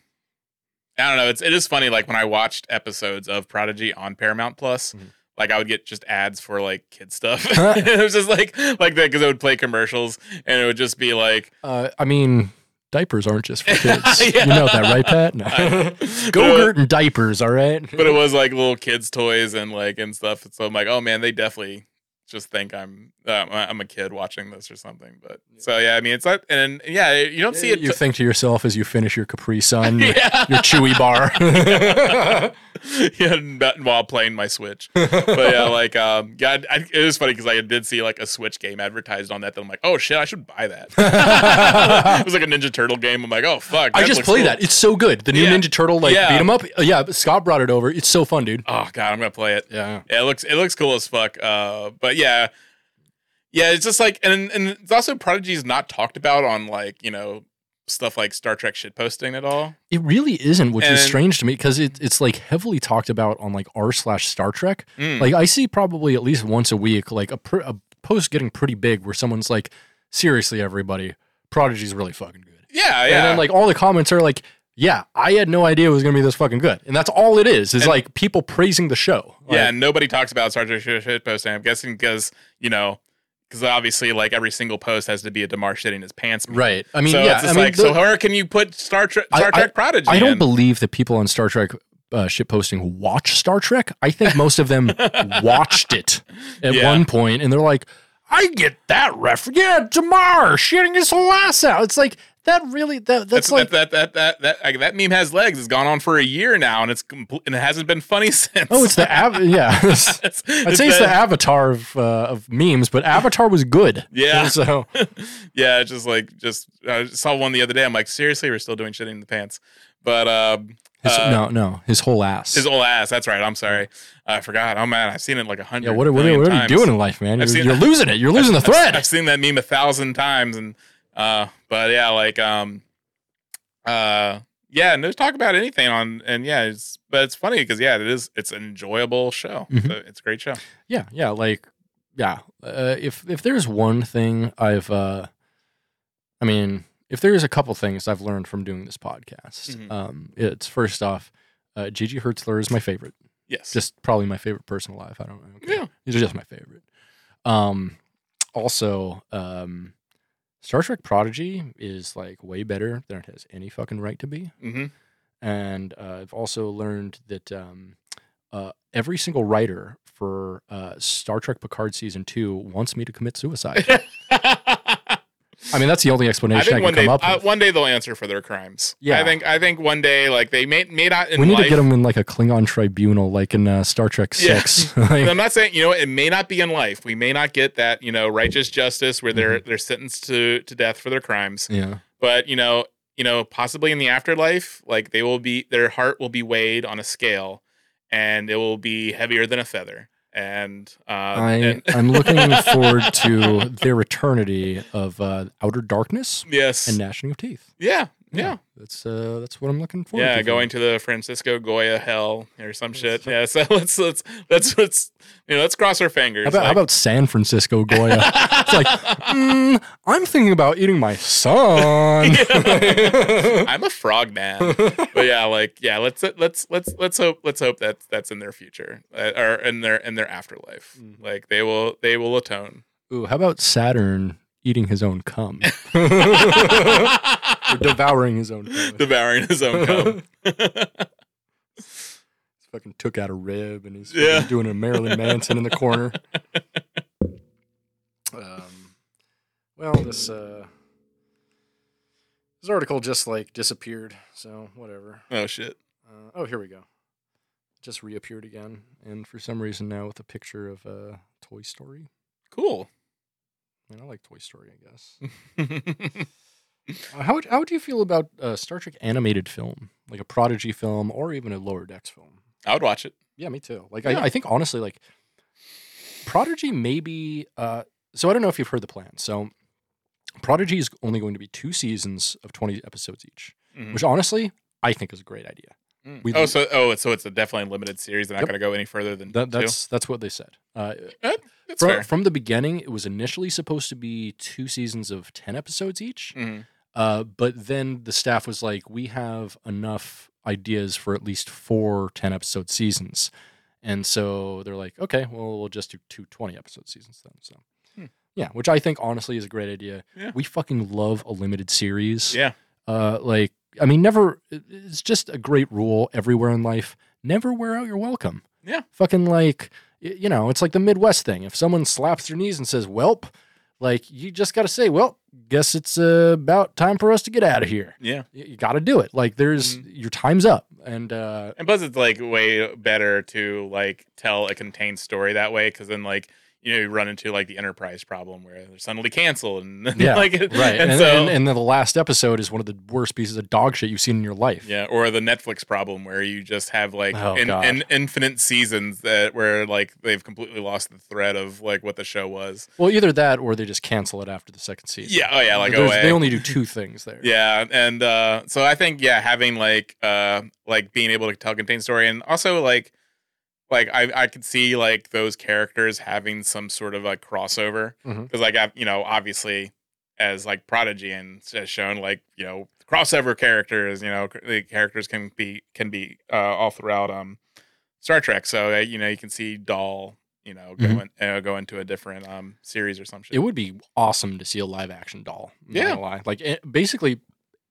I don't know. It's it is funny. Like when I watched episodes of Prodigy on Paramount Plus, Mhm. Like I would get just ads for like kid stuff. <laughs> <laughs> it was just like like that because I would play commercials and it would just be like Uh, I mean, diapers aren't just for <laughs> kids. Yeah. You know that, right, Pat? No. Go-gurt and diapers, all right? But it was like little kids' toys and like and stuff. So I'm like, oh man, they definitely just think I'm um, I'm a kid watching this or something. But so yeah, I mean, it's not, and yeah, you don't see it. You think to yourself as you finish your Capri Sun, <laughs> your, Yeah. your Chewy bar. <laughs> <laughs> yeah, while playing my Switch. But yeah, like, um, yeah, I, it was funny because I did see like a Switch game advertised on that. That I'm like, oh shit, I should buy that. it was like a Ninja Turtle game. I'm like, oh fuck, I just looks played cool. that. It's so good. The new Yeah. Ninja Turtle like Yeah. beat 'em up. Uh, Yeah, Scott brought it over. It's so fun, dude. Oh god, I'm gonna play it. Yeah. Yeah, it looks it looks cool as fuck. Uh, but yeah, yeah, it's just like, and and it's also Prodigy's not talked about on like you know stuff like Star Trek shit posting at all. It really isn't, which is strange to me because it, it's like heavily talked about on like r slash Star Trek. Mm. Like I see probably at least once a week, like a, pr- a post getting pretty big where someone's like, "Seriously, everybody, Prodigy's really fucking good." yeah, yeah. And then like all the comments are like, "Yeah, I had no idea it was gonna be this fucking good," and that's all it is. Is And- like people praising the show. yeah, Like, and nobody talks about Star Trek shit posting. I'm guessing because you know because obviously like every single post has to be a Demar shitting his pants. right. I mean, so yeah. it's I mean, like the- so. Where can you put Star Trek Star I- Trek Prodigy? I don't in? believe that people on Star Trek uh, shit posting watch Star Trek. I think most of them <laughs> watched it at Yeah. one point, and they're like, "I get that ref. Yeah, Demar shitting his whole ass out." It's like that. Really, that that's, That's, like. that, that that that that that meme has legs. It's gone on for a year now, and it's compl- and it hasn't been funny <laughs> since. Oh, it's the av- yeah. <laughs> It's- It's- I'd say it's the Avatar of uh, of memes, but Avatar was good. Yeah. <laughs> So yeah, just like just I saw one the other day. I'm like, seriously, we're still doing shitting in the pants. But um, his, Uh, no, no, his whole ass. his old ass. That's right. I'm sorry, I forgot. Oh man, I've seen it like a hundred. yeah. What, are- what, what are you times. doing in life, man? You're, seen- you're losing it. You're losing the I've- thread. I've seen that meme a thousand times, and uh, but yeah, like um, uh, yeah, and there's talk about anything on, and yeah, it's but it's funny because yeah, it is. It's an enjoyable show. Mhm. So it's a great show. Yeah, yeah, like yeah. Uh, if if there's one thing I've, uh, I mean, if there's a couple things I've learned from doing this podcast, Mhm. um, it's first off, uh, Gigi Hertzler is my favorite. Yes. Just probably my favorite person alive. I don't know. Yeah. these are just my favorite. Um, also, um, Star Trek Prodigy is like way better than it has any fucking right to be. hmm and uh, I've also learned that um, uh, every single writer for uh, Star Trek Picard season two wants me to commit suicide. <laughs> I mean, that's the only explanation I, think can one come day, up uh, with. one day they'll answer for their crimes. Yeah. I think. I think one day, like they may may not in we need life. to get them in like a Klingon tribunal, like in uh, Star Trek Yeah. Six. <laughs> <laughs> Like, I'm not saying you know it may not be in life. We may not get that you know righteous justice where they're Mm-hmm. they're sentenced to to death for their crimes. yeah, But you know, you know, possibly in the afterlife, like they will be their heart will be weighed on a scale, and it will be heavier than a feather. And uh, I and- <laughs> I'm looking forward to their eternity of uh, outer darkness yes, and gnashing of teeth. yeah, yeah. That's uh, that's what I'm looking for. Yeah, for going to the Francisco Goya hell or some shit. Yeah, so <laughs> let's let's let's let's you know let's cross our fingers. How about, how about San Francisco Goya? it's like, <laughs> mm, I'm thinking about eating my son. <laughs> I'm a frog man. but yeah, like yeah, let's let's let's let's hope let's hope that that's in their future uh, or in their in their afterlife. Mhm. Like they will they will atone. Ooh, how about Saturn eating his own cum? <laughs> or devouring his own cum. Devouring his own cum. <laughs> fucking took out a rib and he's Yeah. doing a Marilyn Manson in the corner. <laughs> Um, well, this uh, this article just like disappeared, so whatever. oh shit. Uh, oh, here we go. Just reappeared again, and for some reason now with a picture of uh, Toy Story. Cool. I mean, I like Toy Story, I guess. <laughs> Uh, how would, how would you feel about uh, Star Trek animated film, like a Prodigy film, or even a Lower Decks film? I would watch it. Yeah, me too. Like Yeah. I, I think honestly, like Prodigy maybe. Uh, so I don't know if you've heard the plan. So Prodigy is only going to be two seasons of twenty episodes each, Mhm. which honestly I think is a great idea. Mm. we- oh, so oh, so it's a definitely limited series. They're not Yep. going to go any further than That, two. that's that's what they said. Uh, That's from, from the beginning, it was initially supposed to be two seasons of ten episodes each. Mhm. Uh, but then the staff was like, we have enough ideas for at least four 10 episode seasons. And so they're like, okay, well, we'll just do two 20 episode seasons then. So, Hmm. yeah, which I think honestly is a great idea. Yeah. We fucking love a limited series. Yeah. Uh, like, I mean, never, it's just a great rule everywhere in life. Never wear out your welcome. Yeah. Fucking like, you know, it's like the Midwest thing. If someone slaps their knees and says, "Welp," like you just got to say, "Well, guess it's uh, about time for us to get out of here." Yeah. Y- You got to do it. Like there's Mm-hmm. your time's up, and uh, And plus, it's like way better to like tell a contained story that way because then like you know you run into like the Enterprise problem where they're suddenly canceled and yeah, like right. and, And, so and, and then the last episode is one of the worst pieces of dog shit you've seen in your life. yeah, or the Netflix problem where you just have like Oh, in, in infinite seasons that where like they've completely lost the thread of like what the show was. Well, either that or they just cancel it after the second season. Yeah, oh yeah, like away. they only do two things there. <laughs> Yeah, and uh, so I think yeah, having like uh, like being able to tell a contained story, and also like like I I could see like those characters having some sort of like crossover because like I, you know obviously as like Prodigy and has shown like you know crossover characters you know the characters can be can be uh, all throughout um Star Trek, so uh, you know you can see Dal you know go, Mhm. in, uh, go into a different um series or something. It would be awesome to see a live action Dal. Yeah. lie. Like eh, basically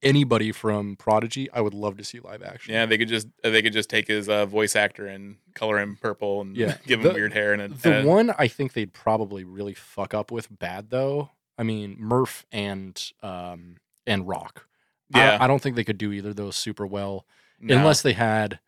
anybody from Prodigy, I would love to see live action. Yeah, they could just uh, they could just take his uh, voice actor and color him purple and Yeah. <laughs> give him The- weird hair and a, The a- one I think they'd probably really fuck up with bad though. I mean Murf and um and Rock. I- yeah I, don't think they could do either of those super well no. unless they had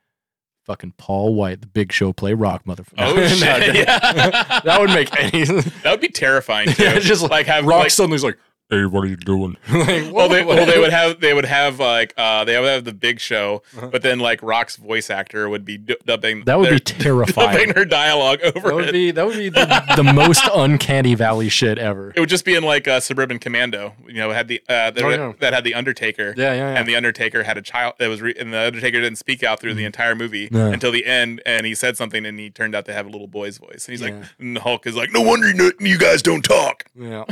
fucking Paul White, the Big Show, play Rock motherfucker. oh <laughs> shit yeah. <laughs> that would make any. that would be terrifying too. Yeah, just like have Rock like, suddenly's like, "Hey, what are you doing?" <laughs> like, <laughs> well, they, well, they would have they would have like uh they would have the big show, Uh-huh. but then like Rock's voice actor would be du- dubbing That would their- be <laughs> terrifying. dubbing her dialogue over That would it. be that would be the, the most uncanny valley shit ever. it would just be in like uh, Suburban Commando, you know, had the uh, that, Oh, yeah. that had the Undertaker. Yeah, yeah, yeah. and the Undertaker had a child that was, re- and the Undertaker didn't speak out through the entire movie. Yeah. until the end, and he said something, and he turned out to have a little boy's voice, and he's Yeah. like, and Hulk is like, no wonder you, you guys don't talk. yeah.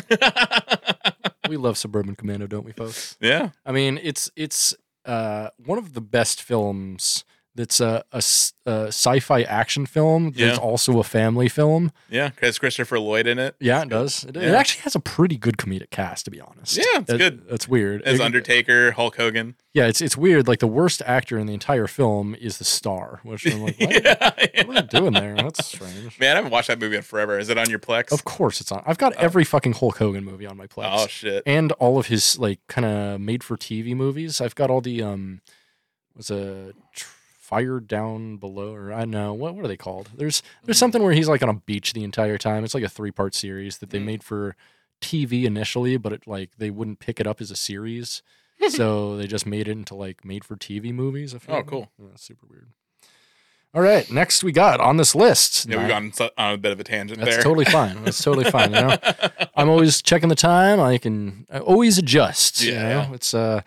We love Suburban Commando, don't we, folks? yeah, I mean, it's it's uh, one of the best films. That's a sci-fi action film. That's Yeah. also a family film. yeah, because Christopher Lloyd in it. Yeah, it does. It, it actually has a pretty good comedic cast, to be honest. Yeah, it's That- good. That's weird. As It- Undertaker, Hulk Hogan. yeah, it's it's weird. Like the worst actor in the entire film is the star, which I'm like, what, <laughs> yeah, what are they doing there? That's strange. Man, I haven't watched that movie in forever. Is it on your Plex? Of course, it's on. I've got every fucking Hulk Hogan movie on my Plex. Oh shit. and all of his like kind of made for TV movies. I've got all the um was a tr- fire down below or I know what what are they called? There's there's something where he's like on a beach the entire time. It's like a three part series that they Mm. made for TV initially, but it like they wouldn't pick it up as a series. <laughs> so they just made it into like made for TV movies. I feel Oh, cool. Yeah, super weird. All right, next we got on this list. Yeah, we've gone on a bit of a tangent That's there. totally fine. That's totally fine. You know, <laughs> I'm always checking the time. I can I always adjust. You Yeah. know, it's uh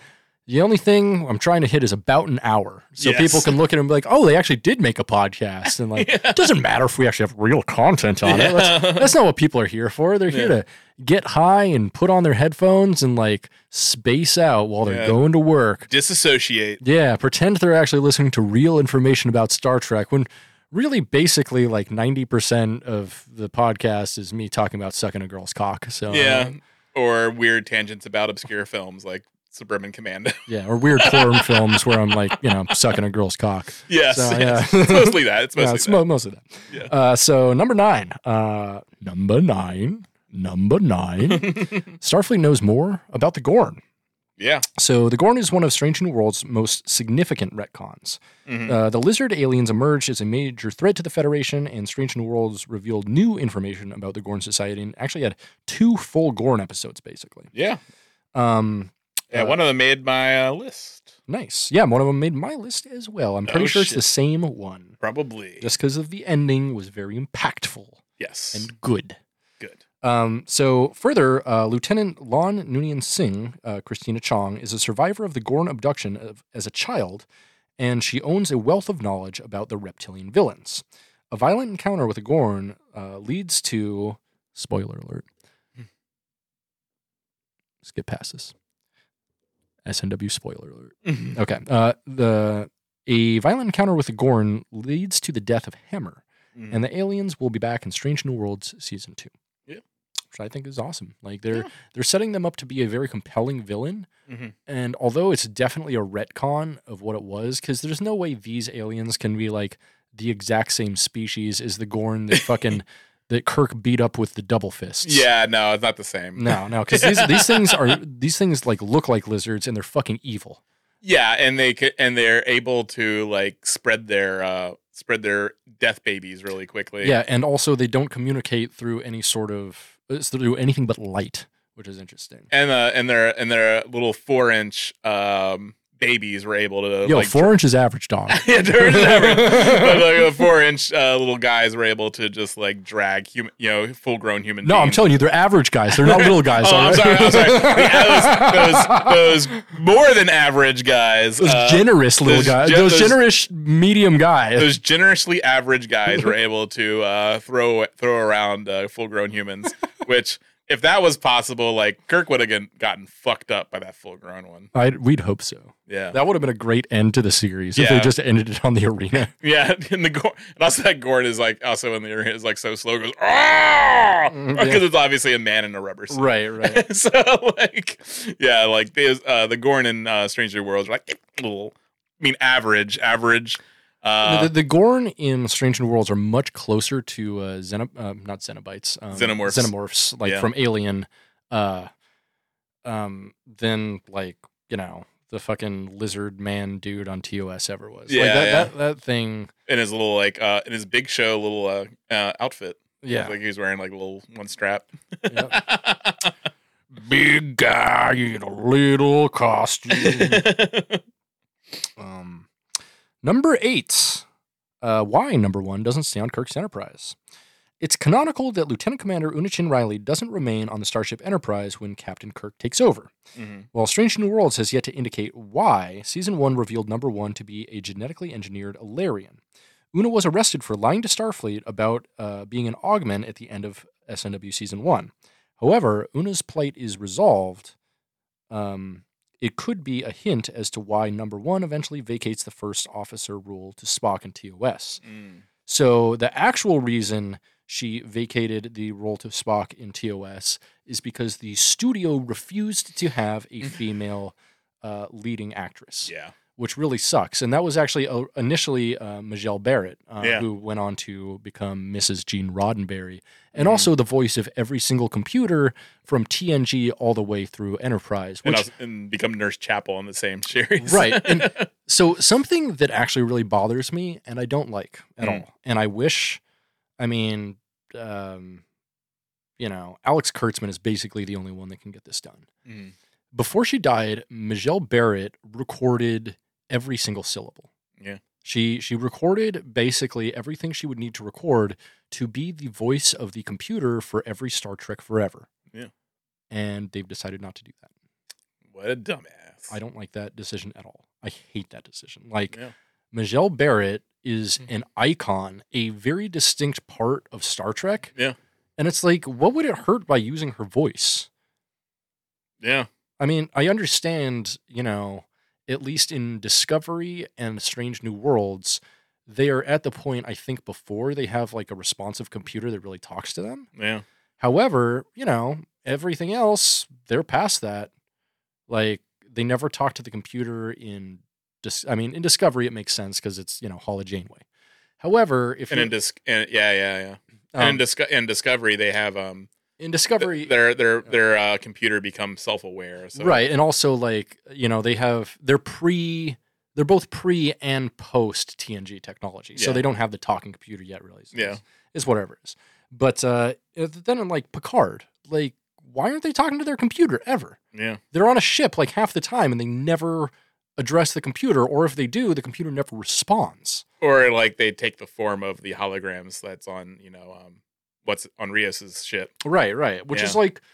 the only thing I'm trying to hit is about an hour, so Yes. people can look at it and be like, "Oh, they actually did make a podcast," and like, <laughs> it doesn't matter if we actually have real content on it. That's, that's not what people are here for. They're here to get high and put on their headphones and like space out while they're Yeah. going to work. Disassociate. Yeah, pretend they're actually listening to real information about Star Trek when really basically like 90% of the podcast is me talking about sucking a girl's cock. So Yeah. Um, or weird tangents about obscure films like Suburban Commando. <laughs> yeah, or weird porn films where I'm like, you know, sucking a girl's cock. yes. So, yes. yeah. <laughs> it's mostly that. It's Yeah, mostly it's that. mo- most of that. Yeah. Uh, so number nine, uh, number nine, number nine, <laughs> Starfleet knows more about the Gorn. yeah. So the Gorn is one of Strange New Worlds' most significant retcons. Mhm. Uh, the lizard aliens emerged as a major threat to the Federation, and Strange New Worlds revealed new information about the Gorn Society and actually had two full Gorn episodes, basically. Yeah. Um, Yeah. Uh, one of them made my uh, list. nice. Yeah, one of them made my list as well. I'm pretty Oh, sure it's the same one, Probably. just because of the ending was very impactful yes. and good. good. Um, so further, uh, Lieutenant La'an Noonien Singh, uh, Christina Chong, is a survivor of the Gorn abduction of, as a child, and she owns a wealth of knowledge about the reptilian villains. A violent encounter with a Gorn uh, leads to spoiler alert. Skip past this. SNW spoiler alert. Okay. Uh, the a violent encounter with the Gorn leads to the death of Hemmer, Mhm. and the aliens will be back in Strange New Worlds season two. Yeah. which I think is awesome. Like they're Yeah. they're setting them up to be a very compelling villain, Mhm. and although it's definitely a retcon of what it was, because there's no way these aliens can be like the exact same species as the Gorn that <laughs> fucking that Kirk beat up with the double fists. Yeah, no, it's not the same. No, no, because these these <laughs> things are these things like look like lizards and they're fucking evil. Yeah, and they and they're able to like spread their uh spread their death babies really quickly. Yeah, and also they don't communicate through any sort of through anything but light, which is interesting. and uh and their and their little four inch um babies were able to Yo, like four inches average, dog. <laughs> yeah, they're never, <laughs> but like the four inch uh, little guys were able to just like drag human, you know, full grown human. No, I'm telling you, they're average guys. They're not little guys. <laughs> Oh, all I'm right? sorry. I'm sorry. The- those, those, those more than average guys. Those uh, generous little those guys. those, those- generous medium guys. those generously average guys were able to uh, throw throw around uh, full grown humans, which if that was possible, like Kirk would have gotten fucked up by that full grown one. I, we'd hope so. Yeah, That would have been a great end to the series if they just ended it on the arena. <laughs> yeah. <laughs> And the and also that Gorn is like also in the arena is like so slow goes ah because yeah. it's obviously a man in a rubber suit. right, right. <laughs> so like yeah, like the uh, the Gorn in uh, Stranger Worlds are like little. I mean, average, average. Uh, the, the Gorn in Strange New Worlds are much closer to uh, Xeno, uh, not Xenobites, um, Xenomorphs. xenomorphs, like Yeah. from Alien, uh, um, than like you know the fucking lizard man dude on TOS ever was. Yeah, like that, yeah. that that thing. in his little like uh in his big show little uh, uh outfit. Yeah, like he was wearing like a little one strap. Yep. <laughs> big guy in a little costume. <laughs> Um, number eight. Uh, why number one doesn't stay on Kirk's Enterprise? It's canonical that Lieutenant Commander Una Chin-Riley doesn't remain on the Starship Enterprise when Captain Kirk takes over. Mhm. While Strange New Worlds has yet to indicate why, Season 1 revealed number 1 to be a genetically engineered Illyrian. Una was arrested for lying to Starfleet about uh, being an augment at the end of SNW Season 1. However, Una's plight is resolved. Um, it could be a hint as to why number 1 eventually vacates the first officer rule to Spock and TOS. Mm. So the actual reason she vacated the role to Spock in TOS is because the studio refused to have a <laughs> female uh, leading actress, Yeah. Which really sucks. And that was actually uh, initially uh, Majel Barrett, uh, Yeah. who went on to become Mrs. Gene Roddenberry, and Mhm. also the voice of every single computer from TNG all the way through Enterprise. And, Which, also, and become Nurse Chapel in the same <laughs> series. Right, <laughs> and- so something that actually really bothers me and I don't like at Mm. all. And I wish I mean um you know, Alex Kurtzman is basically the only one that can get this done. Mhm. Before she died, Majel Barrett recorded every single syllable. Yeah. She she recorded basically everything she would need to record to be the voice of the computer for every Star Trek forever. Yeah. And they've decided not to do that. What a dumbass. I don't like that decision at all. I hate that decision. Like Yeah. Majel Barrett is Mhm. an icon, a very distinct part of Star Trek. Yeah. And it's like, what would it hurt by using her voice? Yeah. I mean, I understand, you know, at least in Discovery and Strange New Worlds, they are at the point, I think, before they have like a responsive computer that really talks to them. Yeah. However, you know, everything else, they're past that. Like, they never talk to the computer in, dis- I mean, in Discovery, it makes sense because it's, you know, Hall of Janeway. However, if And in dis- and, yeah, yeah, yeah. and in, um, Disco- in Discovery, they have um in Discovery, their their their uh, computer becomes self aware. So right and also like you know they have they're pre they're both pre and post tng technology so Yeah. they don't have the talking computer yet really so Yeah. it's, whatever it is but uh then like picard like why aren't they talking to their computer ever Yeah. they're on a ship like half the time and they never address the computer or if they do the computer never responds Or like they take the form of the holograms that's on you know um what's on Rios's shit. right right which is like <sighs>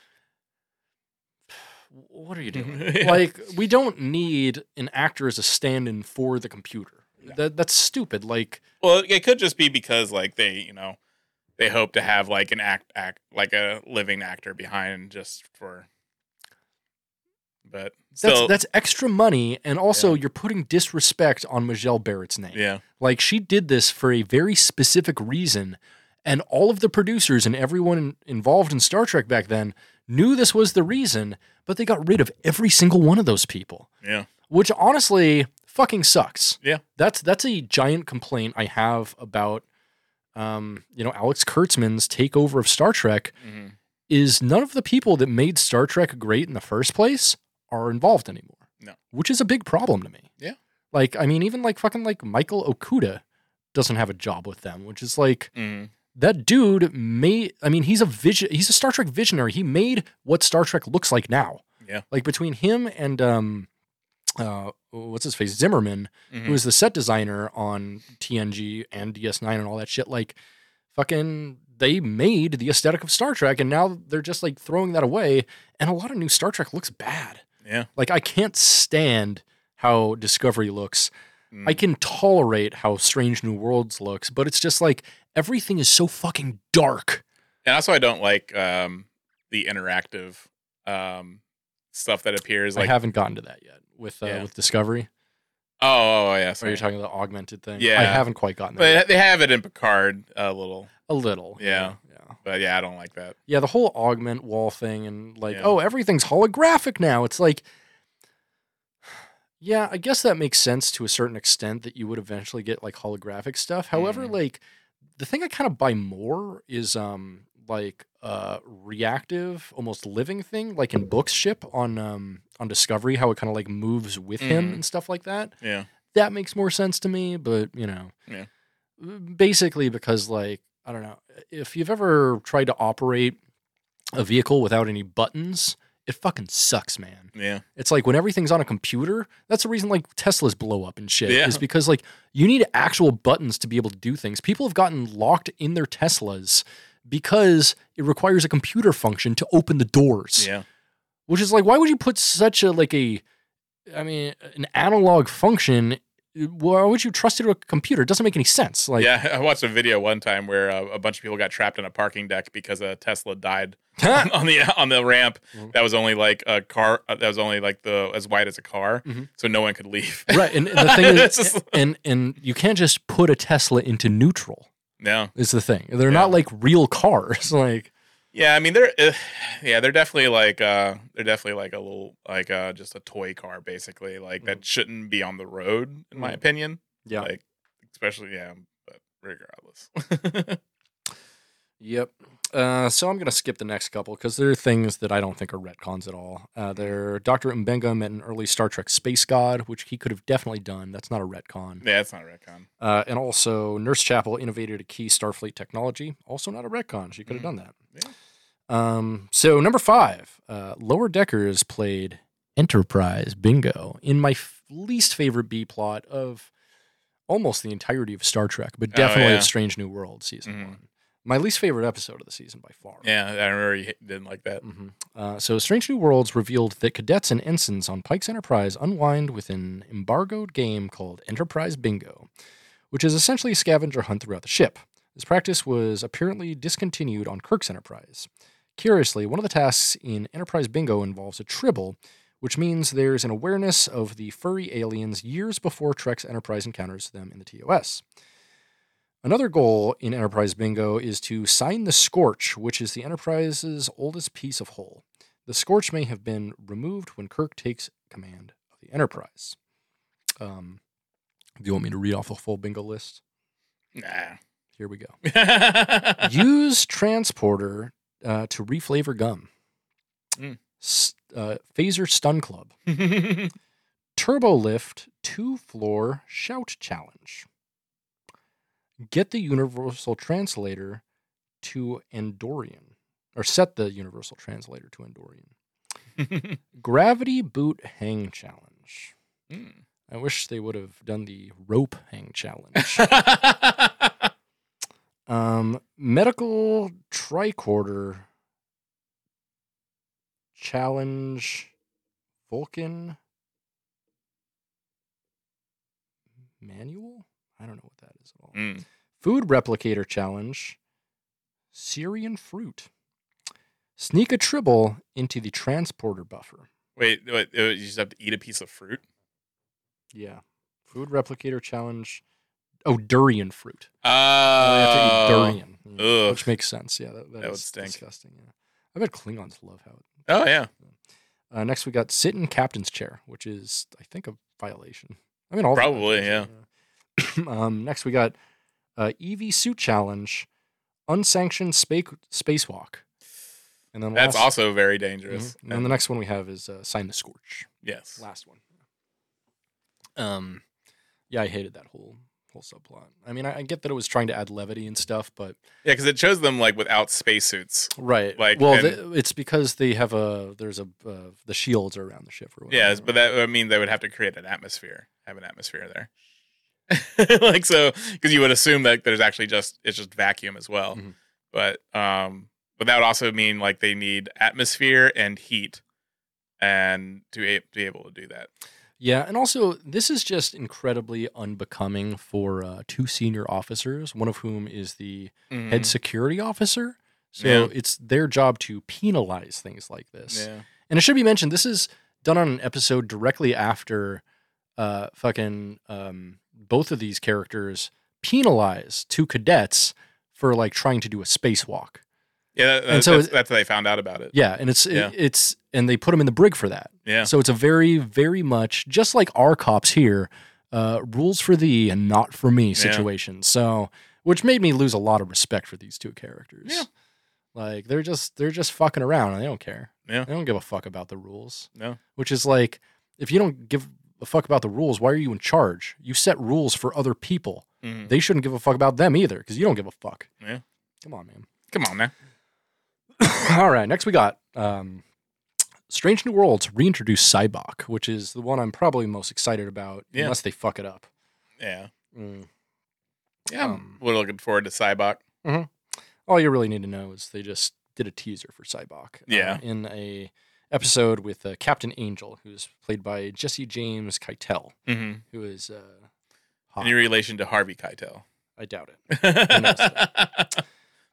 what are you doing <laughs> Yeah. like we don't need an actor as a stand-in for the computer that, that's stupid like Well, it could just be because like they you know they hope to have like an act act like a living actor behind just for. But that's still, that's extra money and also Yeah. you're putting disrespect on Majel Barrett's name yeah, like she did this for a very specific reason and all of the producers and everyone involved in Star Trek back then knew this was the reason but they got rid of every single one of those people yeah, which honestly fucking sucks. Yeah. That's that's a giant complaint I have about um, you know, Alex Kurtzman's takeover of Star Trek Mhm. is none of the people that made Star Trek great in the first place are involved anymore. No. Which is a big problem to me. Yeah. Like, I mean, even like fucking like Michael Okuda doesn't have a job with them, which is like Mhm. That dude made I mean, he's a vision he's a Star Trek visionary. He made what Star Trek looks like now. Yeah. Like between him and um uh what's his face? Zimmerman, Mhm. who was the set designer on TNG and DS9 and all that shit, like fucking they made the aesthetic of Star Trek and now they're just like throwing that away and a lot of new Star Trek looks bad. Yeah. Like I can't stand how Discovery looks. Mm. I can tolerate how Strange New Worlds looks, but it's just like everything is so fucking dark. And that's why I don't like um, the interactive um, stuff that appears. I haven't gotten to that yet with uh, Yeah. with Discovery. oh, oh, yeah. Are you talking about the augmented thing? Yeah. I haven't quite gotten. But they have it in Picard a little. a little. Yeah. Yeah. But yeah, I don't like that. Yeah, the whole augment wall thing and like, Yeah. oh, everything's holographic now. It's like Yeah, I guess that makes sense to a certain extent that you would eventually get like holographic stuff. However, Mhm. like the thing I kind of buy more is um like uh reactive, almost living thing, like in books ship on um on Discovery, how it kind of like moves with him Mhm. and stuff like that. Yeah. That makes more sense to me, but you know. Yeah. Basically because like, I don't know, if you've ever tried to operate a vehicle without any buttons, it fucking sucks, man. Yeah. It's like when everything's on a computer, that's the reason like Teslas blow up and shit. Yeah. Is because like you need actual buttons to be able to do things. People have gotten locked in their Teslas because it requires a computer function to open the doors. Yeah. Which is like, why would you put such a like a I mean, an analog function why would you trust it to a computer? It doesn't make any sense. Like yeah. <laughs> I watched a video one time where uh, a bunch of people got trapped in a parking deck because a Tesla died <laughs> on the on the ramp. Mhm. That was only like a car. uh, That was only like the as wide as a car, Mhm. so no one could leave. <laughs> right. And, and the thing is just- and and you can't just put a Tesla into neutral. no. Is the thing. They're Yeah. not like real cars. Like Yeah, I mean they're uh, yeah they're definitely like uh they're definitely like a little like uh just a toy car basically like that shouldn't be on the road in my Mhm. opinion. yeah. Like especially yeah, but regardless. <laughs> Yep. Uh, so I'm going to skip the next couple because there are things that I don't think are retcons at all. Uh, they're Dr. Mbenga met an early Star Trek space god, which he could have definitely done. That's not a retcon. yeah, it's not a retcon. Uh, and also, Nurse Chapel innovated a key Starfleet technology. Also, not a retcon. She could have done that. Yeah. Um, so, number five, uh, Lower Deckers played Enterprise Bingo in my f- least favorite B plot of almost the entirety of Star Trek, but Oh, definitely yeah. of Strange New World season Mhm. one. My least favorite episode of the season by far. Yeah, I remember you didn't like that. hmm Uh, so, Strange New Worlds revealed that cadets and ensigns on Pike's Enterprise unwind with an embargoed game called Enterprise Bingo, which is essentially a scavenger hunt throughout the ship. This practice was apparently discontinued on Kirk's Enterprise. Curiously, one of the tasks in Enterprise Bingo involves a tribble, which means there's an awareness of the furry aliens years before Trek's Enterprise encounters them in the TOS. Another goal in Enterprise Bingo is to sign the Scorch, which is the Enterprise's oldest piece of hull. The Scorch may have been removed when Kirk takes command of the Enterprise. Um, do you want me to read off the full bingo list? Nah. Here we go. <laughs> Use transporter uh, to reflavor gum. Mm. S- uh, phaser stun club. <laughs> Turbo lift two floor shout challenge. Get the universal translator to Andorian, or set the universal translator to Andorian. <laughs> Gravity boot hang challenge. Mm. I wish they would have done the rope hang challenge. <laughs> um, medical tricorder challenge. Vulcan manual. I don't know what that is at all. Mm. Food replicator challenge. Syrian fruit. Sneak a tribble into the transporter buffer. Wait, wait, uh, you just have to eat a piece of fruit? Yeah. Food replicator challenge. Oh, durian fruit. Oh, I have to eat durian, ugh. which makes sense. Yeah, that, That would stink. disgusting. Yeah, I bet Klingons love how. It, oh yeah. uh, next, we got sit in captain's chair, which is I think a violation. I mean, all Probably, matches, yeah. <coughs> um, next, we got uh, EV suit challenge, unsanctioned space spacewalk, and then That's last, also very dangerous. Mhm. And then the next one we have is uh, sign the scorch. yes. Last one. Um, yeah, I hated that whole whole subplot. I mean, I, I get that it was trying to add levity and stuff, but Yeah, because it shows them like without spacesuits. right, Like, well, and- it's because they have a there's a uh, the shields are around the ship or whatever. Yes, but that would mean they would have to create an atmosphere, have an atmosphere there. <laughs> like so, because you would assume that there's actually just it's just vacuum as well. Mhm. But um, but that would also mean like they need atmosphere and heat, and to, a- to be able to do that. Yeah, and also this is just incredibly unbecoming for uh, two senior officers, one of whom is the head Mhm. security officer. So Yeah. it's their job to penalize things like this. Yeah. And it should be mentioned this is done on an episode directly after uh fucking um both of these characters penalize two cadets for like trying to do a spacewalk. Yeah, that, And so that's, that's how they found out about it. Yeah, and it's Yeah. it's and they put them in the brig for that. Yeah. So it's a very very much just like our cops here, uh rules for thee and not for me situation. So which made me lose a lot of respect for these two characters. Yeah. Like they're just they're just fucking around and they don't care. Yeah. They don't give a fuck about the rules. No. Which is like if you don't give a fuck about the rules, why are you in charge? You set rules for other people. Mhm. They shouldn't give a fuck about them either because you don't give a fuck. Yeah. Come on, man. Come on now. <laughs> All right, next we got um, Strange New Worlds reintroduce Sybok, which is the one I'm probably most excited about, Yeah. unless they fuck it up. Yeah. Mm. Yeah. Um, we're looking forward to Sybok. All you really need to know is they just did a teaser for Sybok. uh, Yeah. in a episode with uh, Captain Angel, who's played by Jesse James Keitel, Mm-hmm. who is uh, hot. In relation to Harvey Keitel. I doubt it. <laughs>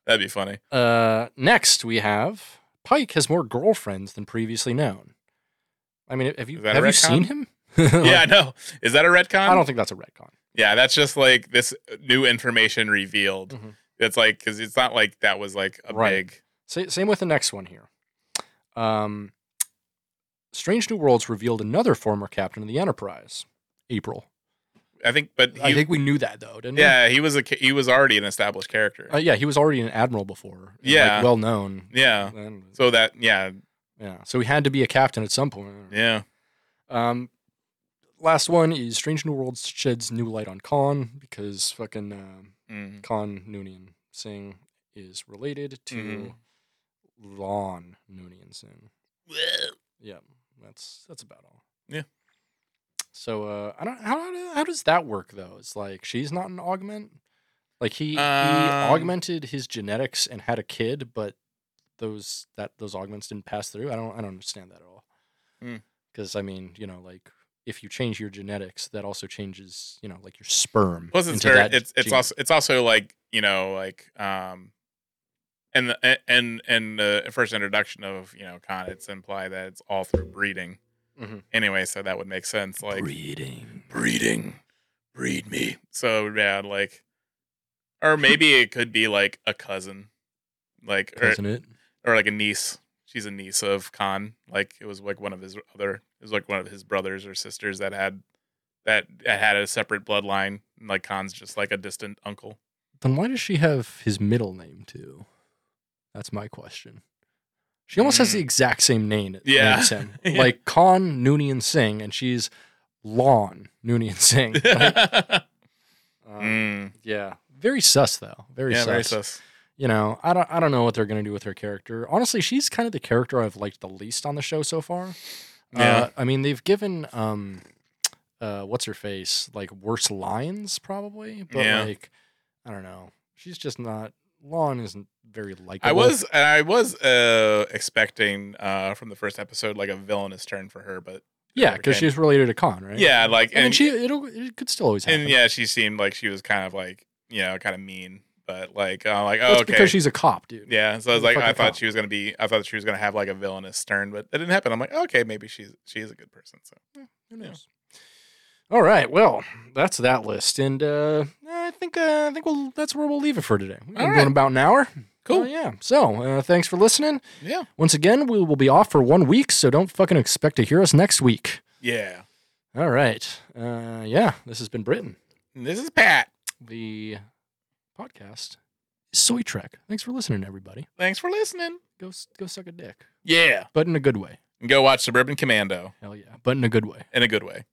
That'd be funny. Uh, next, we have Pike has more girlfriends than previously known. I mean, have you have you seen him? <laughs> yeah, I know. Is that a retcon? I don't think that's a retcon. Yeah, that's just like this new information revealed. Mhm. It's like because it's not like that was like a Right. big. Sa- Same with the next one here. Um, Strange New Worlds revealed another former captain of the Enterprise, April. I think, but he, I think we knew that though, didn't we? yeah, he was a he was already an established character. Uh, yeah, he was already an admiral before. and, like, Yeah. well known. yeah, And- so that yeah, yeah, so he had to be a captain at some point. yeah, Um, last one is Strange New Worlds sheds new light on Khan because fucking um, mm. Khan Noonien Singh is related to Mhm. La'an Noonien Singh. Yeah, that's that's about all. Yeah. So uh, I don't how how- how does that work though? It's like she's not an augment. Like he he Um, augmented his genetics and had a kid, but those that those augments didn't pass through. I don't I don't understand that at all. Hmm. Because I mean, you know, like if you change your genetics, that also changes, you know, like your sperm. Plus, it's into very that it's it's gene. also it's also like you know like um, and the and and the first introduction of you know Khan, it's implied that it's all through breeding. Mhm. Anyway, so that would make sense. Like breeding. breeding, breed me. So yeah, like, or maybe it could be like a cousin, like or, it? or like a niece. She's a niece of Khan. Like it was like one of his other. It was like one of his brothers or sisters that had that had a separate bloodline. And like Khan's just like a distant uncle. Then why does she have his middle name too? That's my question. She almost has Mm. the exact same name, name Yeah. him. <laughs> Yeah. Like Khan Noonien Singh, and she's La'an Noonien Singh. <laughs> right? Um, Mm, Yeah, very sus though. Very yeah, sus. very sus. You know, I don't, I don't know what they're gonna do with her character. Honestly, she's kind of the character I've liked the least on the show so far. Yeah. Uh, I mean, they've given um, uh, what's her face like worse lines probably, but Yeah. like, I don't know. She's just not. La'an isn't very likable. I was I was uh expecting uh from the first episode like a villainous turn for her, but yeah, because she's related to Khan, right? yeah, like mean, and she it'll it could still always happen. and yeah, she seemed like she was kind of like you know kind of mean, but like uh, like oh That's okay, because she's a cop, dude. yeah. So I was like, I thought cop. she was gonna be, I thought she was gonna have like a villainous turn, but it didn't happen. I'm like, okay, maybe she's she is a good person. So yeah, Who knows? All right, well, that's that list, and uh, I think uh, I think we'll that's where we'll leave it for today. We've been going about an hour. Cool. Uh, yeah. So uh, thanks for listening. yeah, Once again, we will be off for one week, so don't fucking expect to hear us next week. yeah. All right. Uh, yeah, this has been Britain. This is Pat. The podcast is Soy Trek. Thanks for listening, everybody. Thanks for listening. Go go suck a dick, Yeah. but in a good way. And go watch Suburban Commando Hell yeah, but in a good way. in a good way.